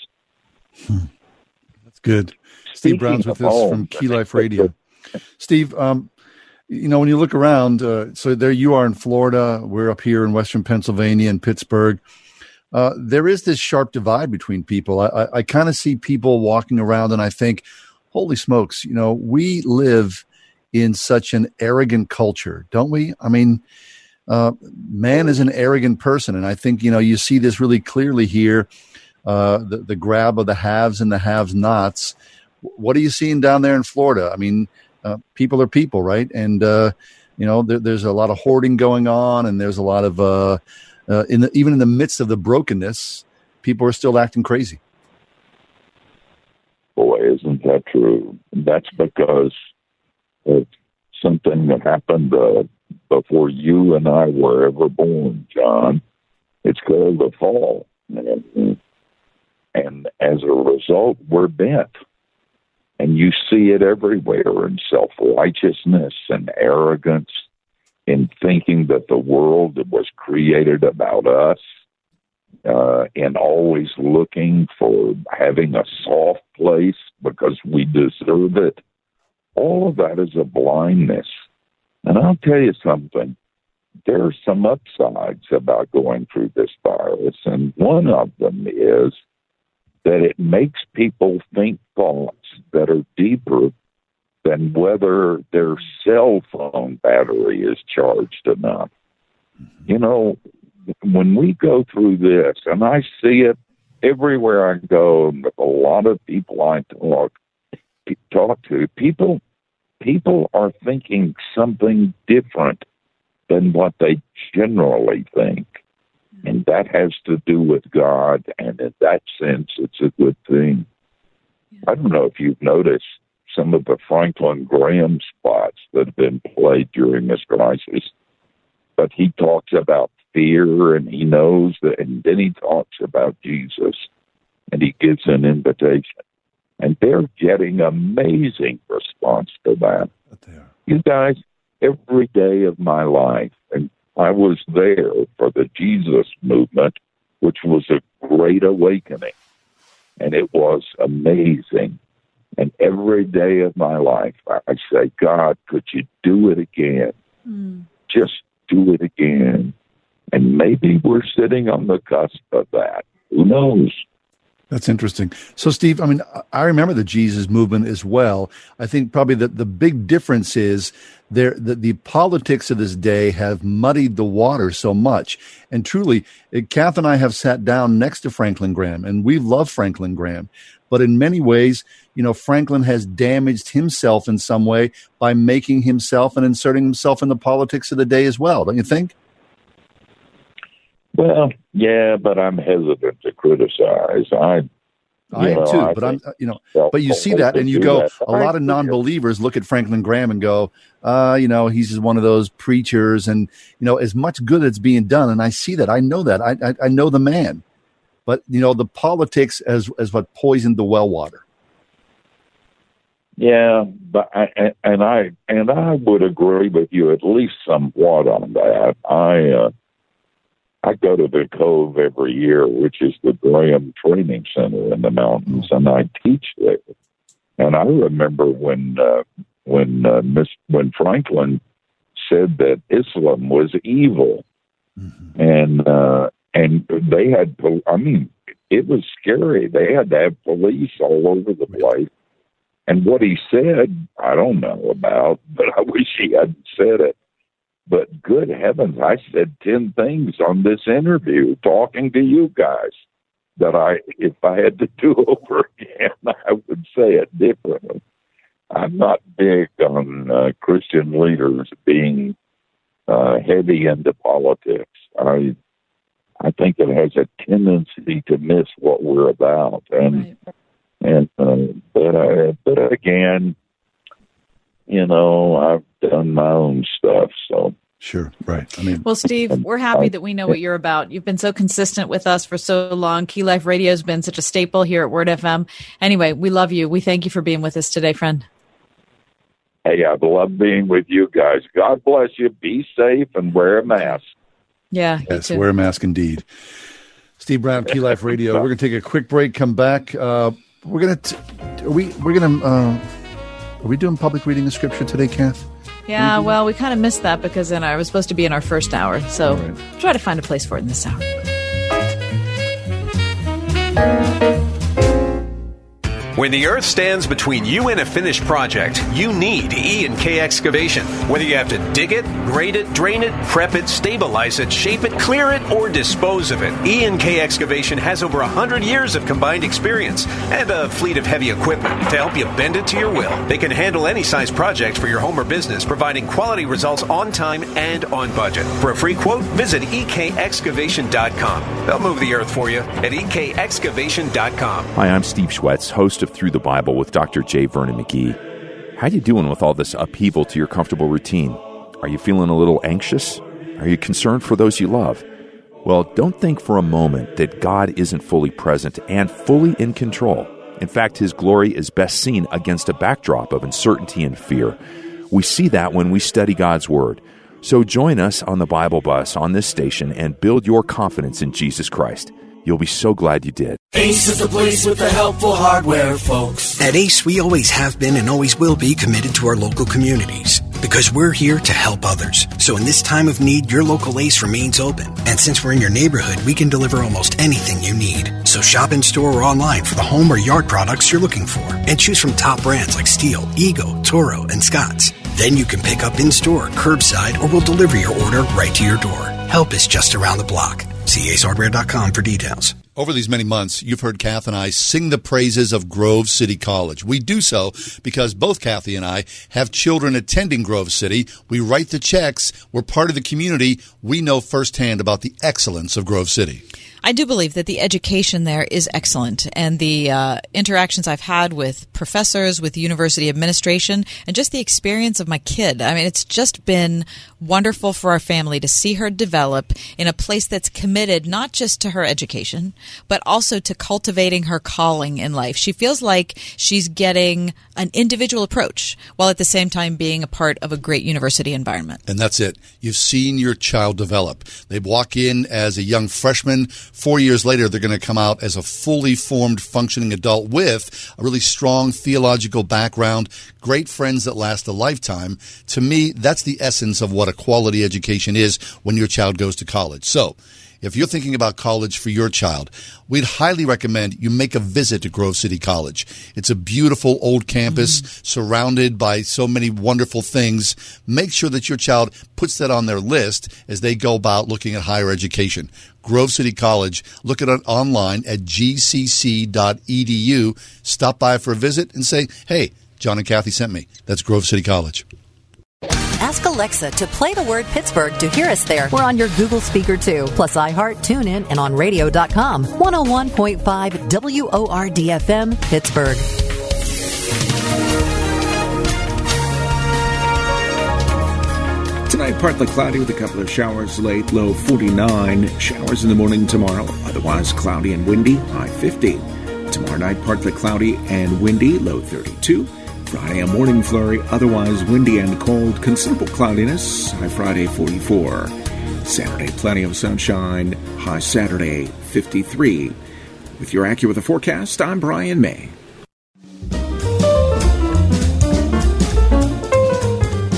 Hmm. That's good. Steve Brown's with us home, from Key Life Radio. Steve, um, you know, when you look around, uh, so there you are in Florida, we're up here in Western Pennsylvania and Pittsburgh. Uh, there is this sharp divide between people. I, I, I kind of see people walking around and I think, holy smokes, you know, we live in such an arrogant culture, don't we? I mean, uh, man is an arrogant person, and I think you know you see this really clearly here. Uh, the, the grab of the haves and the have-nots. What are you seeing down there in Florida? I mean, uh, people are people, right? And uh, you know, there, there's a lot of hoarding going on, and there's a lot of uh, uh, in the, even in the midst of the brokenness, people are still acting crazy. Boy, isn't that true? That's because of something that happened uh, before you and I were ever born, John. It's called the fall. And, and as a result, we're bent. And you see it everywhere in self righteousness and arrogance, in thinking that the world was created about us, uh, and always looking for having a soft place because we deserve it. All of that is a blindness. And I'll tell you something there are some upsides about going through this virus, and one of them is that it makes people think thoughts that are deeper than whether their cell phone battery is charged enough. You know, when we go through this, and I see it everywhere I go, with a lot of people I talk talk to, people people are thinking something different than what they generally think. And that has to do with God, and in that sense, it's a good thing. I don't know if you've noticed some of the Franklin Graham spots that have been played during this crisis, but he talks about fear and he knows that, and then he talks about Jesus and he gives an invitation. And they're getting amazing response to that. You guys, every day of my life, and I was there for the Jesus movement, which was a great awakening. And it was amazing. And every day of my life, I say, God, could you do it again? Mm. Just do it again. And maybe we're sitting on the cusp of that. Who knows? That's interesting. So, Steve, I mean, I remember the Jesus movement as well. I think probably the, the big difference is there that the politics of this day have muddied the water so much. And truly, eh, Kath and I have sat down next to Franklin Graham, and we love Franklin Graham. But in many ways, you know, Franklin has damaged himself in some way by making himself and inserting himself in the politics of the day as well. Don't you think? Well, yeah, but I'm hesitant to criticize. I I am too, but I'm, you know, but you see that and you go, that. a lot of non-believers look at Franklin Graham and go, uh, you know, he's just one of those preachers and, you know, as much good as being done. And I see that. I know that. I, I, I know the man, but you know, the politics as, as what poisoned the well water. Yeah, but I, and I, and I would agree with you at least somewhat on that. I, uh, I go to the Cove every year, which is the Graham Training Center in the mountains, and I teach there. And I remember when uh, when uh, Miss when Franklin said that Islam was evil, mm-hmm. and uh, and they had I mean it was scary. They had to have police all over the place. And what he said, I don't know about, but I wish he hadn't said it. But good heavens, I said 10 things on this interview talking to you guys that I, if I had to do over again, I would say it differently. I'm not big on uh, Christian leaders being uh, heavy into politics. I I think it has a tendency to miss what we're about, and right. and uh, but I, but again, you know, I've done my own stuff. So Sure, right. I mean, well, Steve, we're happy that we know what you're about. You've been so consistent with us for so long. Key Life Radio has been such a staple here at Word FM. Anyway, we love you. We thank you for being with us today, friend. Hey, I love being with you guys. God bless you. Be safe and wear a mask. Yeah, yes, wear a mask indeed. Steve Brown, Key Life Radio. We're going to take a quick break. Come back. Uh, we're going to. Are we? We're going to. Uh, are we doing public reading of scripture today, Kath? Yeah, well, we kind of missed that because then I was supposed to be in our first hour. So right. try to find a place for it in this hour. When the earth stands between you and a finished project, you need E&K Excavation. Whether you have to dig it, grade it, drain it, prep it, stabilize it, shape it, clear it, or dispose of it, E&K Excavation has over 100 years of combined experience and a fleet of heavy equipment to help you bend it to your will. They can handle any size project for your home or business, providing quality results on time and on budget. For a free quote, visit ekexcavation.com. They'll move the earth for you at ekexcavation.com. Hi, I'm Steve Schwetz, host of Through the Bible with Dr. J. Vernon McGee. How are you doing with all this upheaval to your comfortable routine? Are you feeling a little anxious? Are you concerned for those you love? Well, don't think for a moment that God isn't fully present and fully in control. In fact, His glory is best seen against a backdrop of uncertainty and fear. We see that when we study God's Word. So join us on the Bible bus on this station and build your confidence in Jesus Christ. You'll be so glad you did. Ace is the place with the helpful hardware, folks. At Ace, we always have been and always will be committed to our local communities because we're here to help others. So in this time of need, your local Ace remains open. And since we're in your neighborhood, we can deliver almost anything you need. So shop in store or online for the home or yard products you're looking for. And choose from top brands like STIHL, Ego, Toro, and Scotts. Then you can pick up in store, curbside, or we'll deliver your order right to your door. Help is just around the block. See for details. Over these many months, you've heard Kath and I sing the praises of Grove City College. We do so because both Kathy and I have children attending Grove City. We write the checks. We're part of the community. We know firsthand about the excellence of Grove City. I do believe that the education there is excellent, and the uh, interactions I've had with professors, with university administration, and just the experience of my kid. I mean, it's just been wonderful for our family to see her develop in a place that's committed not just to her education, but also to cultivating her calling in life. She feels like she's getting an individual approach while at the same time being a part of a great university environment. And that's it. You've seen your child develop. They walk in as a young freshman. Four years later, they're going to come out as a fully formed, functioning adult with a really strong theological background, great friends that last a lifetime. To me, that's the essence of what a quality education is when your child goes to college. So, if you're thinking about college for your child, we'd highly recommend you make a visit to Grove City College. It's a beautiful old campus mm-hmm. surrounded by so many wonderful things. Make sure that your child puts that on their list as they go about looking at higher education. Grove City College. Look at it online at gcc.edu. Stop by for a visit and say, hey, John and Kathy sent me. That's Grove City College. Ask Alexa to play the word Pittsburgh to hear us there. We're on your Google speaker too, plus iHeart, TuneIn, and on radio.com. 101.5 WORDFM, Pittsburgh. Tonight, partly cloudy with a couple of showers late, low 49. Showers in the morning tomorrow, otherwise cloudy and windy, high 50. Tomorrow night, partly cloudy and windy, low 32. Friday, a morning flurry, otherwise windy and cold, considerable cloudiness, high Friday 44. Saturday, plenty of sunshine, high Saturday 53. With your AccuWeather forecast, I'm Brian May.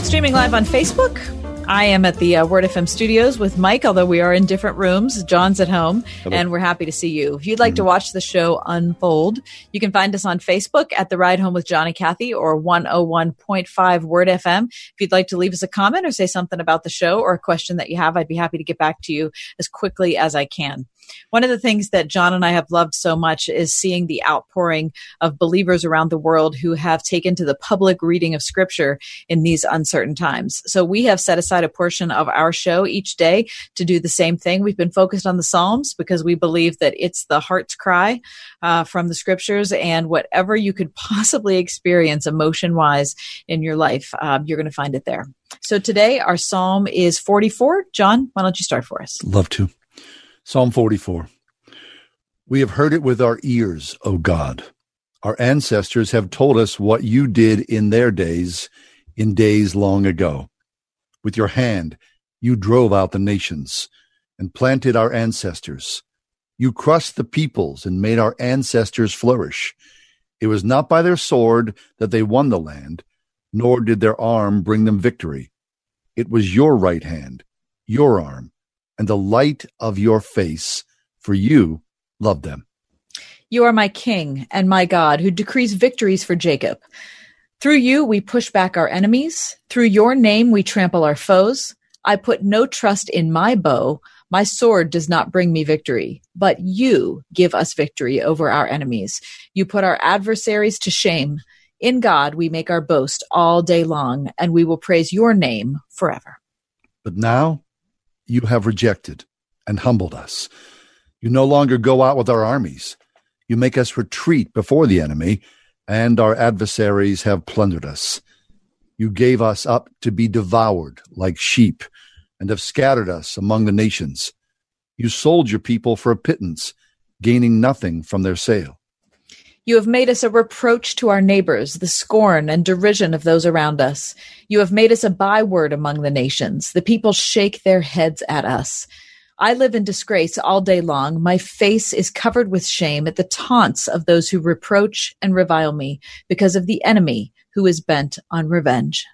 Streaming live on Facebook, I am at the uh, Word FM studios with Mike, although we are in different rooms. John's at home, Hello. and we're happy to see you. If you'd like mm-hmm. to watch the show unfold, you can find us on Facebook at The Ride Home with John and Kathy or 101.5 Word FM. If you'd like to leave us a comment or say something about the show or a question that you have, I'd be happy to get back to you as quickly as I can. One of the things that John and I have loved so much is seeing the outpouring of believers around the world who have taken to the public reading of scripture in these uncertain times. So we have set aside a portion of our show each day to do the same thing. We've been focused on the Psalms because we believe that it's the heart's cry uh, from the scriptures and whatever you could possibly experience emotion wise in your life, uh, you're going to find it there. So today our Psalm is 44. John, why don't you start for us? Love to. Psalm 44. We have heard it with our ears, O God. Our ancestors have told us what you did in their days, in days long ago. With your hand, you drove out the nations and planted our ancestors. You crushed the peoples and made our ancestors flourish. It was not by their sword that they won the land, nor did their arm bring them victory. It was your right hand, your arm and the light of your face, for you loved them. You are my king and my God who decrees victories for Jacob. Through you, we push back our enemies. Through your name, we trample our foes. I put no trust in my bow. My sword does not bring me victory, but you give us victory over our enemies. You put our adversaries to shame. In God, we make our boast all day long, and we will praise your name forever. But now you have rejected and humbled us. You no longer go out with our armies. You make us retreat before the enemy, and our adversaries have plundered us. You gave us up to be devoured like sheep, and have scattered us among the nations. You sold your people for a pittance, gaining nothing from their sale. You have made us a reproach to our neighbors, the scorn and derision of those around us. You have made us a byword among the nations. The people shake their heads at us. I live in disgrace all day long. My face is covered with shame at the taunts of those who reproach and revile me because of the enemy who is bent on revenge.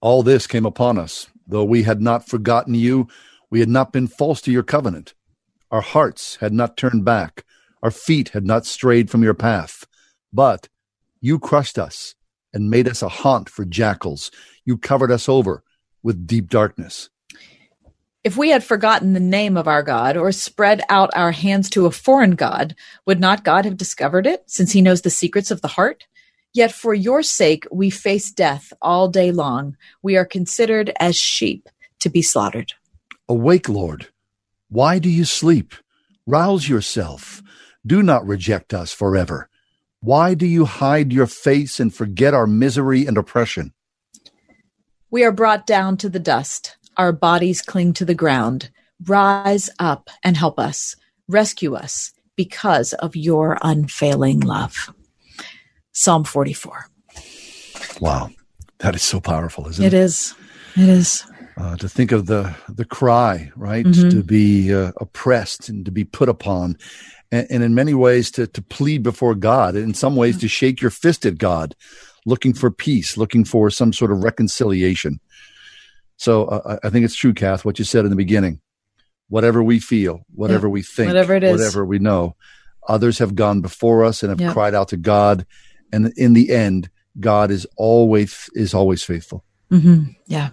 All this came upon us, though we had not forgotten you, we had not been false to your covenant. Our hearts had not turned back, our feet had not strayed from your path. But you crushed us and made us a haunt for jackals. You covered us over with deep darkness. If we had forgotten the name of our God or spread out our hands to a foreign God, would not God have discovered it, since he knows the secrets of the heart? Yet for your sake we face death all day long. We are considered as sheep to be slaughtered. Awake, Lord. Why do you sleep? Rouse yourself. Do not reject us forever. Why do you hide your face and forget our misery and oppression? We are brought down to the dust our bodies cling to the ground. Rise up and help us. Rescue us because of your unfailing love. Psalm 44. Wow. That is so powerful, isn't it? It is. It is. Uh, to think of the the cry, right? Mhm. To be uh, oppressed and to be put upon, and, and in many ways to to plead before God, and in some ways to shake your fist at God, looking for peace, looking for some sort of reconciliation. So uh, I think it's true, Kath, what you said in the beginning. Whatever we feel, whatever Yeah. we think, Whatever it is. whatever we know, others have gone before us and have Yeah. cried out to God, and in the end, God is always is always faithful. hmm Yeah.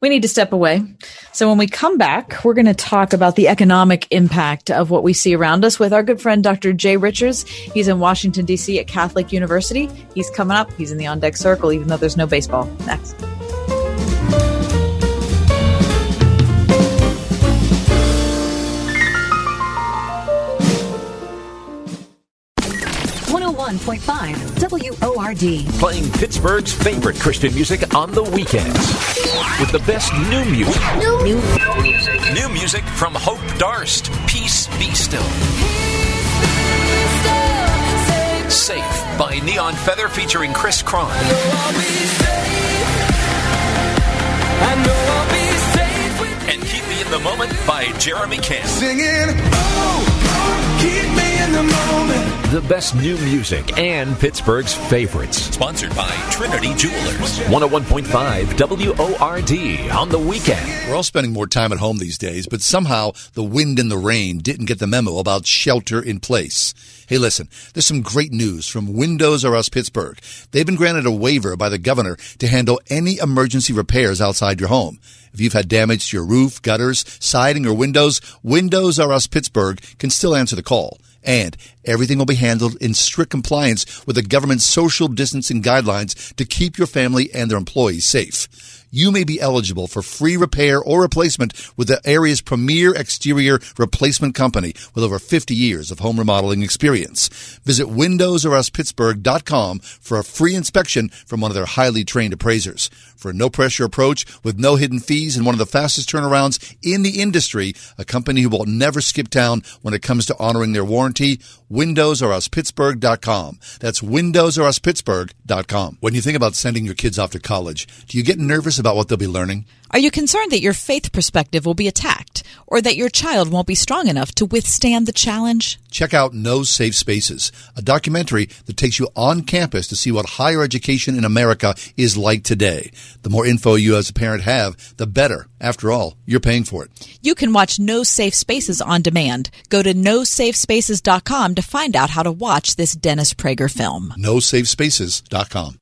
We need to step away. So when we come back, we're going to talk about the economic impact of what we see around us with our good friend Dr. Jay Richards. He's in Washington, D.C. at Catholic University. He's coming up. He's in the on deck circle, even though there's no baseball. Next. 101.5 WORD. Playing Pittsburgh's favorite Christian music on the weekends. With the best new music. New, music. New music from Hope Darst. Peace Be Still. Safe by Neon Feather featuring Chris Cron. And Keep Me in the Moment by Jeremy Camp. Singing, oh, keep me in the moment. The best new music and Pittsburgh's favorites. Sponsored by Trinity Jewelers. 101.5 WORD on the weekend. We're all spending more time at home these days, but somehow the wind and the rain didn't get the memo about shelter in place. Hey, listen, there's some great news from Windows or Us Pittsburgh. They've been granted a waiver by the governor to handle any emergency repairs outside your home. If you've had damage to your roof, gutters, siding, or windows, Windows or Us Pittsburgh can still answer the call. And everything will be handled in strict compliance with the government's social distancing guidelines to keep your family and their employees safe. You may be eligible for free repair or replacement with the area's premier exterior replacement company with over 50 years of home remodeling experience. Visit windowsoruspittsburgh.com for a free inspection from one of their highly trained appraisers. For a no pressure approach with no hidden fees and one of the fastest turnarounds in the industry, a company who will never skip town when it comes to honoring their warranty, windowsoruspittsburgh.com. That's windowsoruspittsburgh.com. When you think about sending your kids off to college, do you get nervous about about what they'll be learning? Are you concerned that your faith perspective will be attacked or that your child won't be strong enough to withstand the challenge? Check out No Safe Spaces, a documentary that takes you on campus to see what higher education in America is like today. The more info you as a parent have, the better. After all, you're paying for it. You can watch No Safe Spaces on demand. Go to nosafespaces.com to find out how to watch this Dennis Prager film. NoSafeSpaces.com.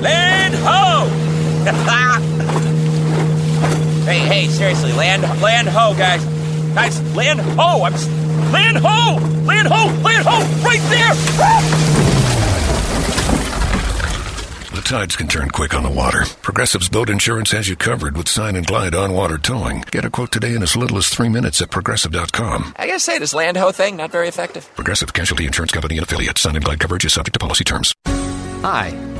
Land ho! hey, hey, seriously, land, land ho, guys, guys, land ho! I'm land ho, land ho, land ho, right there. The tides can turn quick on the water. Progressive's boat insurance has you covered with Sign and Glide on water towing. Get a quote today in as little as three minutes at progressive.com. I gotta say, this land ho thing not very effective. Progressive Casualty Insurance Company and affiliates. Sign and Glide coverage is subject to policy terms. Hi,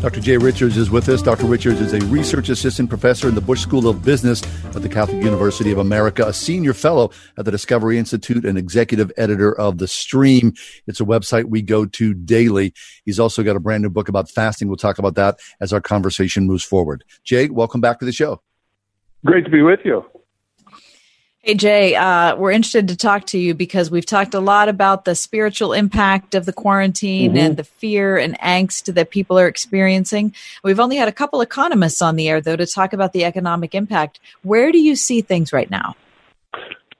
Dr. Jay Richards is with us. Dr. Richards is a research assistant professor in the Busch School of Business at the Catholic University of America, a senior fellow at the Discovery Institute, and executive editor of The Stream. It's a website we go to daily. He's also got a brand new book about fasting. We'll talk about that as our conversation moves forward. Jay, welcome back to the show. Great to be with you. Hey, Jay, uh, we're interested to talk to you because we've talked a lot about the spiritual impact of the quarantine mm-hmm. and the fear and angst that people are experiencing. We've only had a couple economists on the air, though, to talk about the economic impact. Where do you see things right now?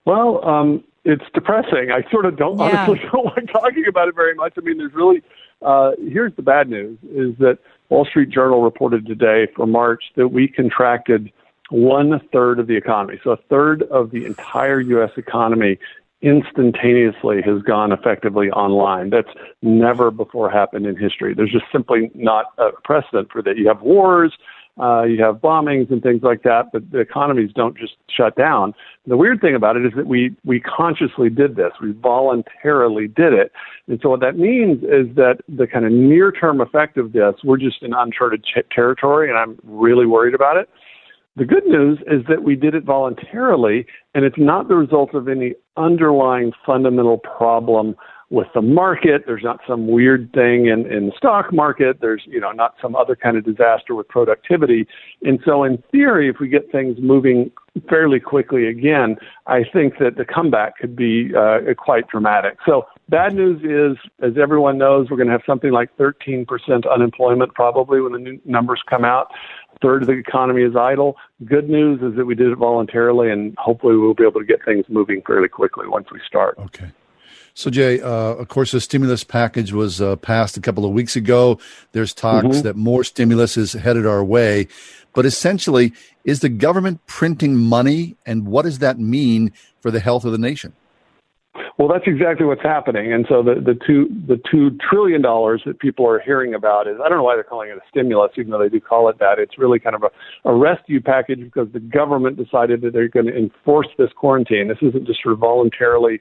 Well, um, it's depressing. I sort of don't yeah. honestly don't like talking about it very much. I mean, there's really uh, here's the bad news: is that Wall Street Journal reported today for March that we contracted one third of the economy. So a third of the entire U.S. economy instantaneously has gone effectively online. That's never before happened in history. There's just simply not a precedent for that. You have wars, uh, you have bombings and things like that, but the economies don't just shut down. The weird thing about it is that we we consciously did this. We voluntarily did it, and so what that means is that the kind of near term effect of this, we're just in uncharted ch- territory, and I'm really worried about it. The good news is that we did it voluntarily, and it's not the result of any underlying fundamental problem with the market. There's not some weird thing in, in the stock market. There's, you know, not some other kind of disaster with productivity. And so in theory, if we get things moving fairly quickly again, I think that the comeback could be uh, quite dramatic. So bad news is, as everyone knows, we're going to have something like 13% unemployment probably when the new numbers come out third of the economy is idle. Good news is that we did it voluntarily, and hopefully we'll be able to get things moving fairly quickly once we start. Okay. So, Jay, uh, of course, the stimulus package was uh, passed a couple of weeks ago. There's talks mm-hmm. that more stimulus is headed our way. But essentially, is the government printing money, and what does that mean for the health of the nation? Well, that's exactly what's happening. And so the, the two the two trillion dollars that people are hearing about is I don't know why they're calling it a stimulus, even though they do call it that. It's really kind of a, a rescue package because the government decided that they're going to enforce this quarantine. This isn't just sort of voluntarily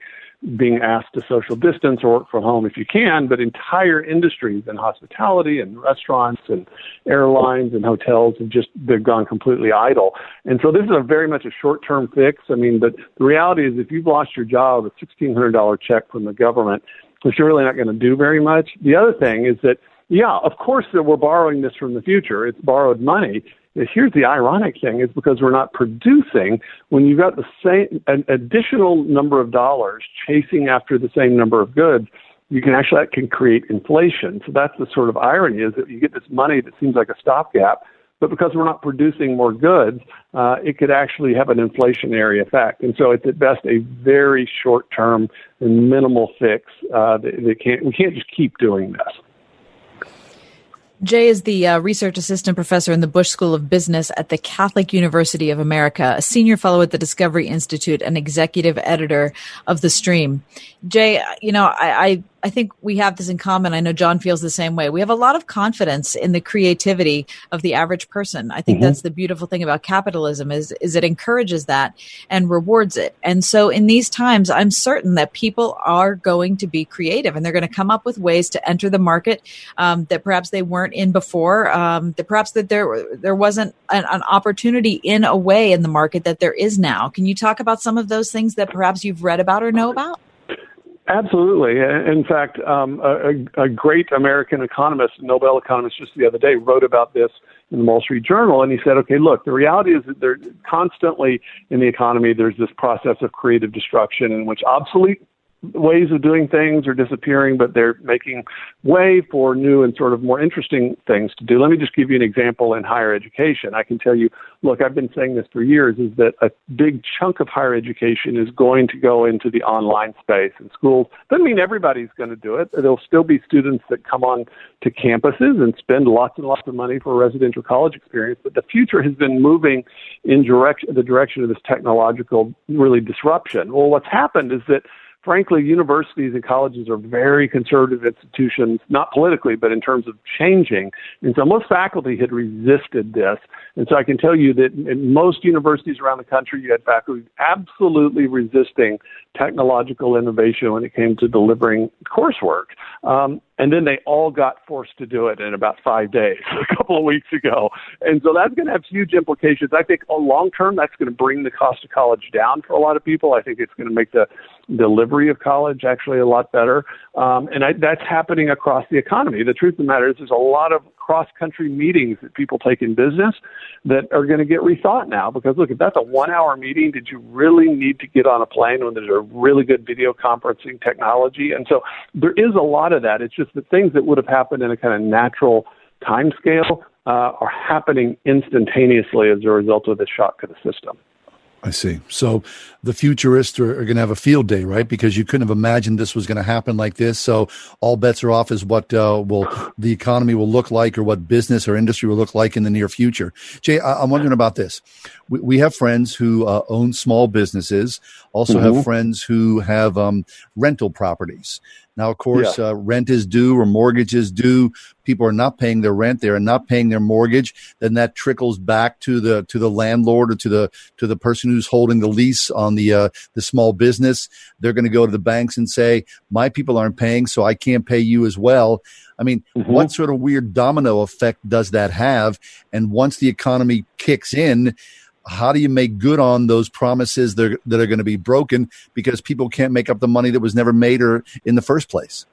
being asked to social distance or work from home if you can, but entire industries in hospitality and restaurants and airlines and hotels have just they've gone completely idle. And so this is a very much a short term fix. I mean, but the reality is if you've lost your job, a sixteen hundred dollar check from the government, which you're really not going to do very much. The other thing is that yeah, of course that we're borrowing this from the future. It's borrowed money, here's the ironic thing is because we're not producing when you've got the same an additional number of dollars chasing after the same number of goods you can actually that can create inflation so that's the sort of irony is that you get this money that seems like a stopgap but because we're not producing more goods, uh, it could actually have an inflationary effect. And so it's at best a very short term and minimal fix. Uh, that, that can't, we can't just keep doing this. Jay is the uh, research assistant professor in the Busch School of Business at the Catholic University of America, a senior fellow at the Discovery Institute, and executive editor of The Stream. Jay, you know, I, I I think we have this in common. I know John feels the same way. We have a lot of confidence in the creativity of the average person. I think mm-hmm. that's the beautiful thing about capitalism is is it encourages that and rewards it. And so in these times, I'm certain that people are going to be creative and they're going to come up with ways to enter the market um, that perhaps they weren't in before. Um, that perhaps that there there wasn't an, an opportunity in a way in the market that there is now. Can you talk about some of those things that perhaps you've read about or know about? Absolutely. In fact, um, a, a, great American economist, Nobel economist, just the other day wrote about this in the Wall Street Journal, and he said, "Okay, look, the reality is that there constantly in the economy there's this process of creative destruction in which obsolete ways of doing things are disappearing, but they're making way for new and sort of more interesting things to do. Let me just give you an example in higher education. I can tell you, look, I've been saying this for years, is that a big chunk of higher education is going to go into the online space in schools. Doesn't mean everybody's going to do it. There'll still be students that come on to campuses and spend lots and lots of money for a residential college experience, but the future has been moving in direction, the direction of this technological really disruption. Well, what's happened is that frankly, universities and colleges are very conservative institutions, not politically, but in terms of changing. And so most faculty had resisted this. And so I can tell you that in most universities around the country, you had faculty absolutely resisting technological innovation when it came to delivering coursework. Um, and then they all got forced to do it in about five days, a couple of weeks ago. And so that's going to have huge implications. I think long term, that's going to bring the cost of college down for a lot of people. I think it's going to make the delivery of college actually a lot better. Um, and I, that's happening across the economy. The truth of the matter is, there's a lot of cross country meetings that people take in business that are going to get rethought now because look, if that's a one hour meeting, did you really need to get on a plane when there's a really good video conferencing technology? And so there is a lot of that. It's just the things that would have happened in a kind of natural time scale uh, are happening instantaneously as a result of the shock to the system. I see. So the futurists are, are going to have a field day, right? Because you couldn't have imagined this was going to happen like this. So all bets are off as what uh, will the economy will look like, or what business or industry will look like in the near future. Jay, I, am wondering about this. We, we have friends who uh, own small businesses, also mm-hmm. have friends who have um, rental properties. Now, of course, yeah. uh, rent is due or mortgage is due. People are not paying their rent; they are not paying their mortgage. Then that trickles back to the to the landlord or to the to the person who's holding the lease on the uh, the small business. They're going to go to the banks and say, "My people aren't paying, so I can't pay you as well." I mean, mm-hmm. what sort of weird domino effect does that have? And once the economy kicks in, how do you make good on those promises that are, that are going to be broken because people can't make up the money that was never made or in the first place?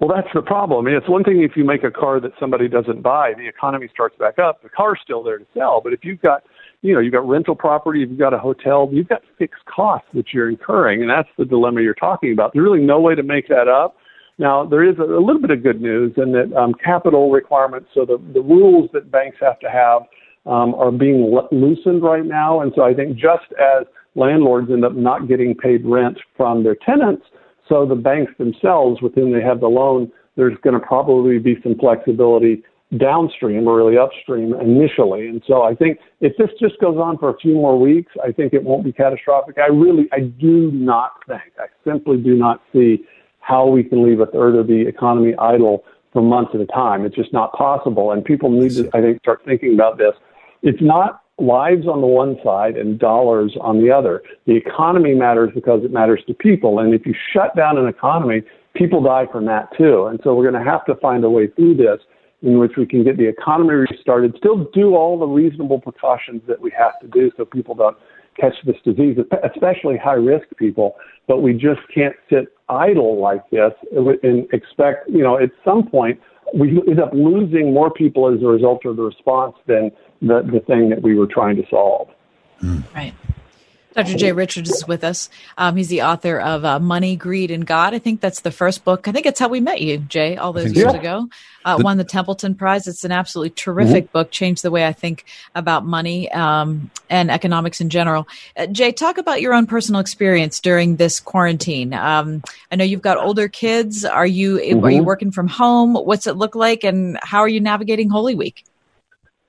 Well, that's the problem. I mean, it's one thing if you make a car that somebody doesn't buy, the economy starts back up. The car's still there to sell. But if you've got, you know, you've got rental property, you've got a hotel, you've got fixed costs that you're incurring, and that's the dilemma you're talking about. There's really no way to make that up. Now, there is a, a little bit of good news in that um, capital requirements, so the, the rules that banks have to have um, are being loosened right now. And so I think just as landlords end up not getting paid rent from their tenants, so the banks themselves, with whom they have the loan, there's going to probably be some flexibility downstream or really upstream initially. And so I think if this just goes on for a few more weeks, I think it won't be catastrophic. I really, I do not think, I simply do not see how we can leave a third of the economy idle for months at a time. It's just not possible. And people need to, I think, start thinking about this it's not lives on the one side and dollars on the other. The economy matters because it matters to people. And if you shut down an economy, people die from that too. And so we're going to have to find a way through this in which we can get the economy restarted, still do all the reasonable precautions that we have to do so people don't catch this disease, especially high risk people. But we just can't sit idle like this and expect, you know, at some point, we end up losing more people as a result of the response than the, the thing that we were trying to solve. Mm. Right. Dr. Jay Richards is with us. Um, he's the author of uh, Money, Greed, and God. I think that's the first book. I think it's how we met you, Jay, all those years so. ago. Uh, the, won the Templeton Prize. It's an absolutely terrific mm-hmm. book. Changed the way I think about money um, and economics in general. Uh, Jay, talk about your own personal experience during this quarantine. Um, I know you've got older kids. Are you mm-hmm. are you working from home? What's it look like, and how are you navigating Holy Week?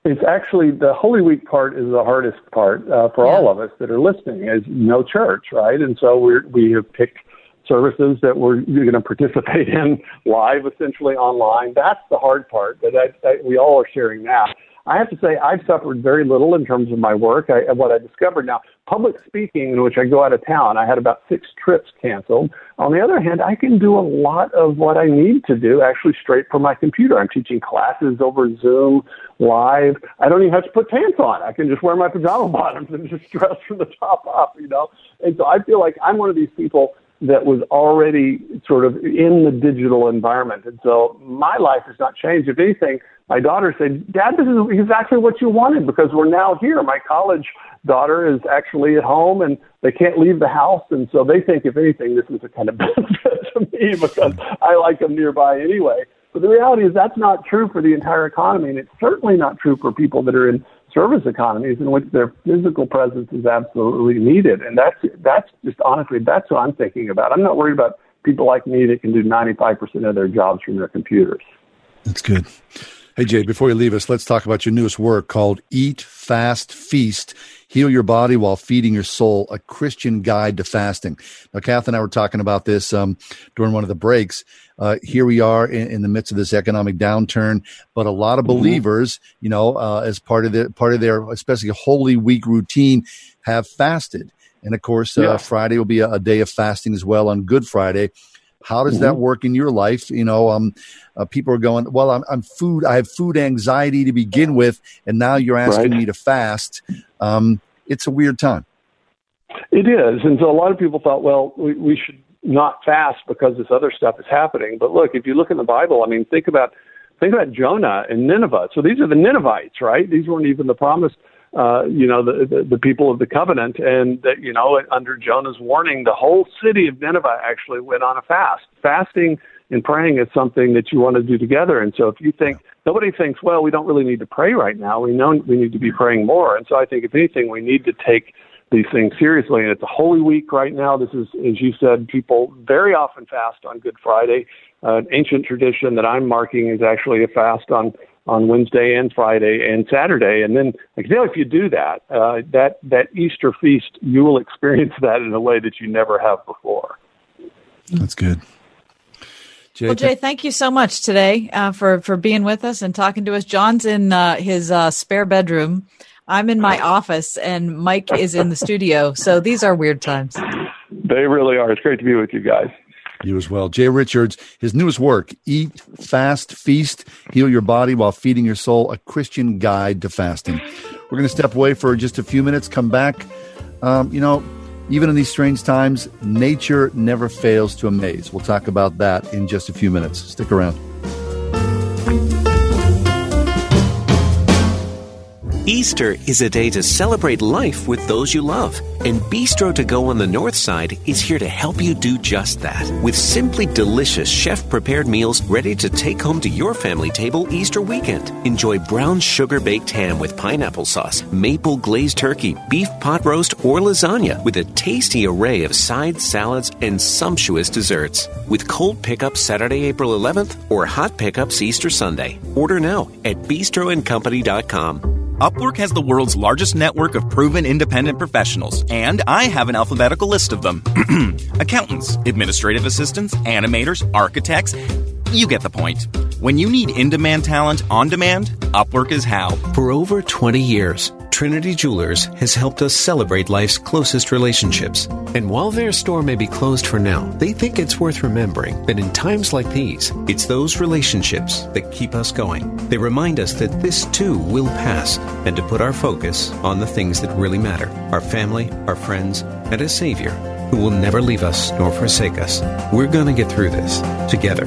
It's actually the Holy Week part is the hardest part uh, for yeah. all of us that are listening, Is no church, right? And so we we have picked services that we're going to participate in live, essentially online. That's the hard part that I, I, we all are sharing now. I have to say, I've suffered very little in terms of my work. I, what I discovered now, public speaking, in which I go out of town, I had about six trips canceled. On the other hand, I can do a lot of what I need to do actually straight from my computer. I'm teaching classes over Zoom live. I don't even have to put pants on. I can just wear my pajama bottoms and just dress from the top up, you know. And so I feel like I'm one of these people that was already sort of in the digital environment. And so my life has not changed. If anything, my daughter said, Dad, this is exactly what you wanted because we're now here. My college daughter is actually at home and they can't leave the house. And so they think, if anything, this is a kind of benefit to me because I like them nearby anyway. But the reality is that's not true for the entire economy. And it's certainly not true for people that are in service economies in which their physical presence is absolutely needed. And that's, that's just honestly, that's what I'm thinking about. I'm not worried about people like me that can do 95% of their jobs from their computers. That's good. Hey, Jay, before you leave us, let's talk about your newest work called Eat, Fast, Feast Heal Your Body While Feeding Your Soul, a Christian Guide to Fasting. Now, Kath and I were talking about this um, during one of the breaks. Uh, here we are in, in, the midst of this economic downturn, but a lot of mm-hmm. believers, you know, uh, as part of the part of their especially Holy Week routine, have fasted. And of course, uh, yeah. Friday will be a, a, day of fasting as well on Good Friday. How does mm-hmm. that work in your life? You know, um, uh, people are going, well, I'm, I'm, food. I have food anxiety to begin with, and now you're asking right. me to fast. Um, it's a weird time. It is, and so a lot of people thought, well, we, we should not fast because this other stuff is happening. But look, if you look in the Bible, I mean, think about think about Jonah and Nineveh. So these are the Ninevites, right? These weren't even the promised uh, you know, the, the, the people of the covenant. And, that, you know, under Jonah's warning, the whole city of Nineveh actually went on a fast. Fasting and praying is something that you want to do together. And so if you think, nobody thinks, well, we don't really need to pray right now. We know we need to be praying more. And so I think, if anything, we need to take these things seriously. And it's a Holy Week right now. This is, as you said, people very often fast on Good Friday. Uh, an ancient tradition that I'm marking is actually a fast on on Wednesday and Friday and Saturday. And then, like, you know, if you do that, uh, that that Easter feast, you will experience that in a way that you never have before. That's good. Jay, well, Jay, thank you so much today uh, for for being with us and talking to us. John's in uh, his uh, spare bedroom. I'm in my office, and Mike is in the studio. So these are weird times. They really are. It's great to be with you guys. You as well. Jay Richards, his newest work, Eat, Fast, Feast, Heal Your Body While Feeding Your Soul, a Christian Guide to Fasting. We're going to step away for just a few minutes, come back. Um, you know, even in these strange times, nature never fails to amaze. We'll talk about that in just a few minutes. Stick around. Easter is a day to celebrate life with those you love, and Bistro to Go on the North Side is here to help you do just that. With simply delicious chef prepared meals ready to take home to your family table Easter weekend. Enjoy brown sugar baked ham with pineapple sauce, maple glazed turkey, beef pot roast, or lasagna with a tasty array of side salads and sumptuous desserts. With cold pickups Saturday, April 11th, or hot pickups Easter Sunday. Order now at bistroandcompany.com. Upwork has the world's largest network of proven independent professionals, and I have an alphabetical list of them accountants, administrative assistants, animators, architects. You get the point. When you need in demand talent on demand, Upwork is how. For over 20 years, Trinity Jewelers has helped us celebrate life's closest relationships. And while their store may be closed for now, they think it's worth remembering that in times like these, it's those relationships that keep us going. They remind us that this too will pass and to put our focus on the things that really matter our family, our friends, and a Savior who will never leave us nor forsake us. We're going to get through this together.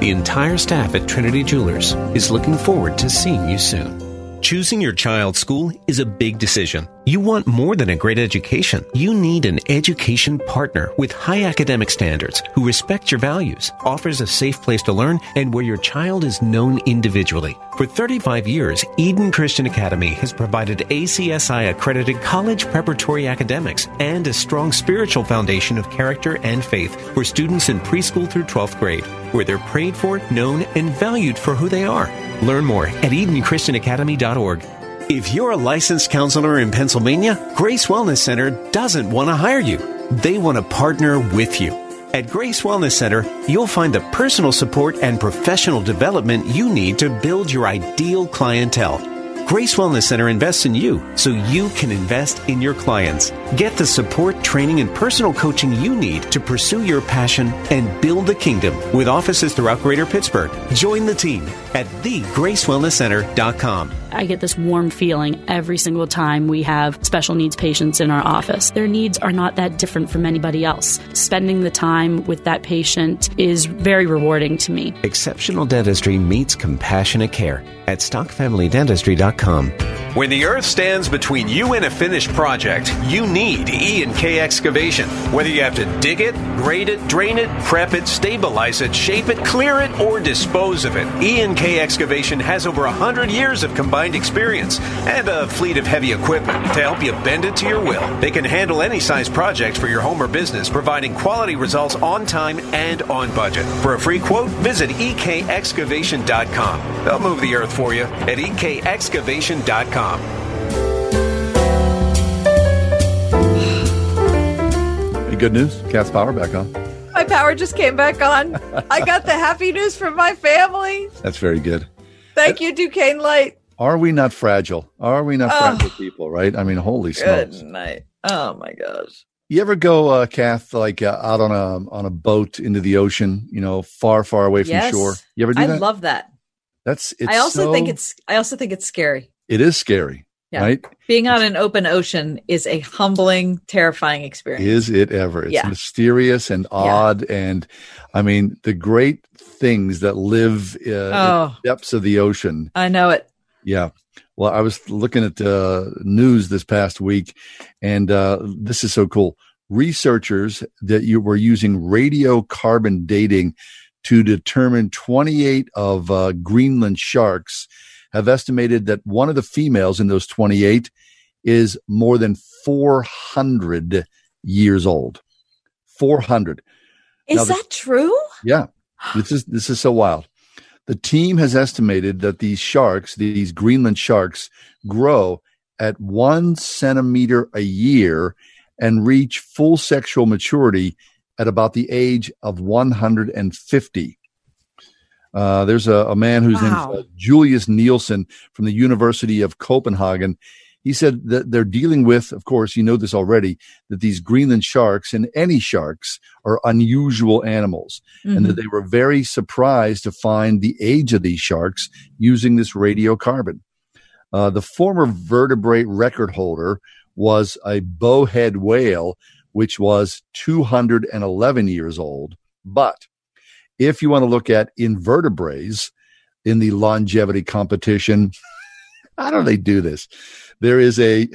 The entire staff at Trinity Jewelers is looking forward to seeing you soon. Choosing your child's school is a big decision. You want more than a great education. You need an education partner with high academic standards who respects your values, offers a safe place to learn, and where your child is known individually. For 35 years, Eden Christian Academy has provided ACSI accredited college preparatory academics and a strong spiritual foundation of character and faith for students in preschool through 12th grade, where they're prayed for, known, and valued for who they are. Learn more at EdenChristianAcademy.org. If you're a licensed counselor in Pennsylvania, Grace Wellness Center doesn't want to hire you. They want to partner with you. At Grace Wellness Center, you'll find the personal support and professional development you need to build your ideal clientele. Grace Wellness Center invests in you so you can invest in your clients. Get the support, training, and personal coaching you need to pursue your passion and build the kingdom with offices throughout Greater Pittsburgh. Join the team at thegracewellnesscenter.com. I get this warm feeling every single time we have special needs patients in our office. Their needs are not that different from anybody else. Spending the time with that patient is very rewarding to me. Exceptional dentistry meets compassionate care at stockfamilydentistry.com. When the earth stands between you and a finished project, you need E and K excavation. Whether you have to dig it, grade it, drain it, prep it, stabilize it, shape it, clear it, or dispose of it, E and K excavation has over 100 years of combined experience and a fleet of heavy equipment to help you bend it to your will. They can handle any size project for your home or business, providing quality results on time and on budget. For a free quote, visit ekexcavation.com. They'll move the earth for you at ekexcavation.com. Hey, good news. Cat's power back on. My power just came back on. I got the happy news from my family. That's very good. Thank you, Duquesne Light. Are we not fragile? Are we not Oh. fragile people? Right? I mean, holy Good smokes! night. Oh my gosh. You ever go, uh, Kath, like uh, out on a on a boat into the ocean? You know, far, far away from yes. shore. You ever do I that? I love that. That's. It's I also so- think it's I also think it's scary. It is scary, Yeah. right? Being on an open ocean is a humbling, terrifying experience. Is it ever? It's Yeah. mysterious and odd, and I mean the great things that live uh, in Oh. the depths of the ocean. I know it. Yeah. Well, I was looking at uh, news this past week, and uh, this is so cool. Researchers that you were using radiocarbon dating to determine 28 of uh, Greenland sharks have estimated that one of the females in those 28 is more than 400 years old. 400. Is Now, the- that true? yeah. This is this is so wild. The team has estimated that these sharks, these Greenland sharks, grow at one centimeter a year and reach full sexual maturity at about the age of 150. Uh, there's a, a man who's Wow. name's uh, Julius Nielsen from the University of Copenhagen. He said that they're dealing with, of course, you know this already, that these Greenland sharks and any sharks are unusual animals and that Mhm. they were very surprised to find the age of these sharks using this radiocarbon. Uh, the former vertebrate record holder was a bowhead whale, which was 211 years old. But if you want to look at invertebrates in the longevity competition, how do they do this? There is a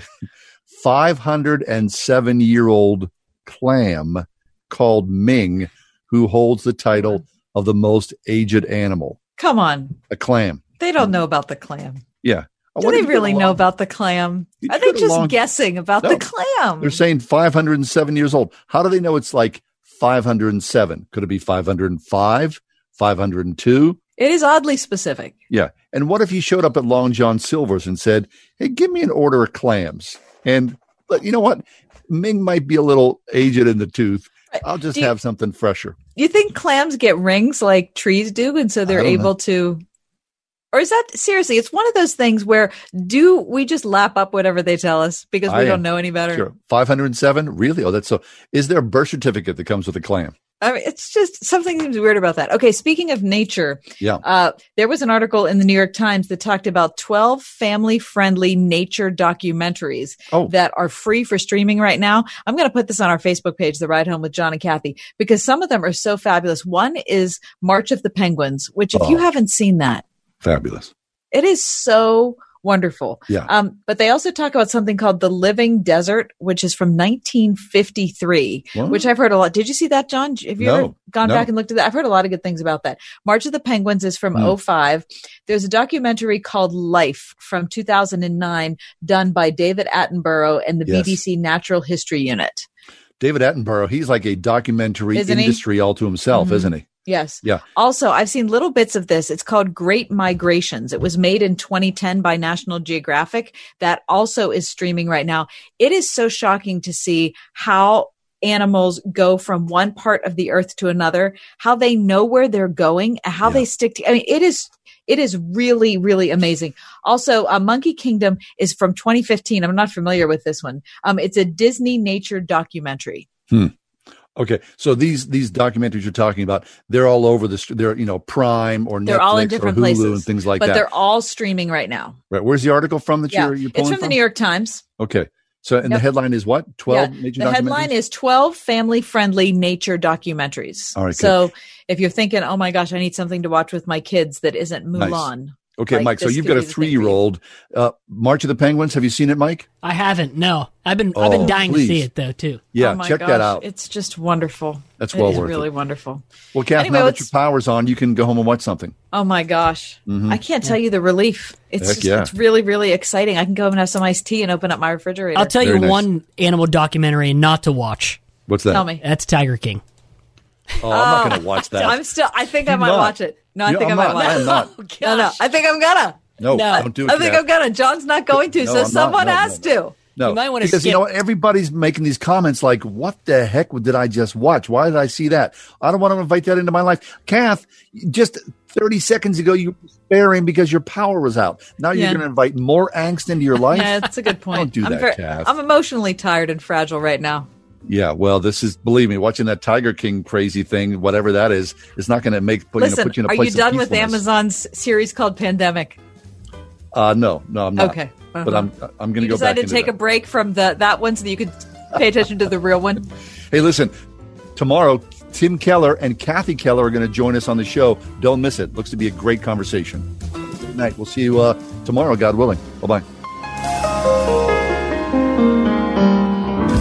507 year old clam called Ming who holds the title of the most aged animal. Come on. A clam. They don't know about the clam. Yeah. Do they really know about the clam? You Are they just along- guessing about No. the clam? They're saying 507 years old. How do they know it's like 507? Could it be 505, 502? It is oddly specific. Yeah. And what if he showed up at Long John Silver's and said, Hey, give me an order of clams? And, but you know what? Ming might be a little aged in the tooth. I'll just you- have something fresher. You think clams get rings like trees do, and so they're don't know. able to? Or is that seriously? It's one of those things where do we just lap up whatever they tell us because we I don't am- know any better? Sure. 507? Really? Oh, that's so. Is there a birth certificate that comes with a clam? I mean, it's just something seems weird about that. Okay, speaking of nature, Yeah. uh, there was an article in the New York Times that talked about 12 family friendly nature documentaries Oh. that are free for streaming right now. I'm going to put this on our Facebook page, The Ride Home with John and Kathy, because some of them are so fabulous. One is March of the Penguins, which if you Oh. haven't seen that, Fabulous. it is so wonderful. Yeah. Um, but they also talk about something called The Living Desert, which is from 1953, What? which I've heard a lot. Did you see that, John? Have you No, ever gone no. back and looked at that? I've heard a lot of good things about that. March of the Penguins is from Hmm. '05. There's a documentary called Life from 2009 done by David Attenborough and the Yes. BBC Natural History Unit. David Attenborough, he's like a documentary Isn't he? industry all to himself, Mhm. isn't he? Yes. Yeah. Also, I've seen little bits of this. It's called Great Migrations. It was made in 2010 by National Geographic. That also is streaming right now. It is so shocking to see how animals go from one part of the earth to another, how they know where they're going, how yeah. they stick to, I mean, it is, it is really, really amazing. Also, uh, Monkey Kingdom is from 2015. I'm not familiar with this one. Um, it's a Disney nature documentary. Hmm. Okay, so these these documentaries you're talking about, they're all over the. They're you know Prime or they're Netflix all in different or Hulu places and things like but that. But they're all streaming right now. Right. Where's the article from that yeah. you're, you're pulling It's from, the New York Times. Okay. So, and yep. the headline is what? 12 yeah. nature The headline is 12 family friendly nature documentaries. All right. So, good. if you're thinking, oh my gosh, I need something to watch with my kids that isn't Mulan. Nice. Okay, like, Mike. So you've got a be the thing for three-year-old. Uh, March of the Penguins. Have you seen it, Mike? I haven't. No, I've been I've been Oh, dying please. to see it though too. Yeah, oh my check gosh, that out. It's just wonderful. That's well is worth really it. wonderful. Well, Kath, Anyway, now that your power's on, you can go home and watch something. Oh my gosh. Mhm. I can't tell you the relief. It's Heck just, yeah. it's really, really exciting. I can go home and have some iced tea and open up my refrigerator. I'll tell you nice. one animal documentary not to watch. What's that? Tell me. That's Tiger King. Oh, I'm not going to watch that. I'm still. I think I might watch it. No, I You- think I'm I might not. watch I it. am not. Oh, no, no. I think I'm gonna. No, No. don't do it. I think Kath. I'm gonna. John's not going to, No, so I'm someone No, no, has to. No, You might wanna because you know what? everybody's making these comments like, "What the heck did I just watch? Why did I see that? I don't want to invite that into my life." Kath, just thirty seconds ago, you were despairing because your power was out. Now you're Yeah. going to invite more angst into your life. Yeah, that's a good point. Don't do I'm that, ver- Kath. I'm emotionally tired and fragile right now. Yeah, well, this is believe me, watching that Tiger King crazy thing, whatever that is, is not going to make put, you know, Listen, put you in a are you done with. Amazon's series called Pandemic? Uh, no, no, I'm not. Okay, but uh-huh. I'm I'm going to go back decided to take that. a break from the that one so that you could pay attention to the real one. Hey, listen, tomorrow Tim Keller and Kathy Keller are going to join us on the show. Don't miss it. Looks to be a great conversation. Good night. We'll see you uh, tomorrow, God willing. Bye bye.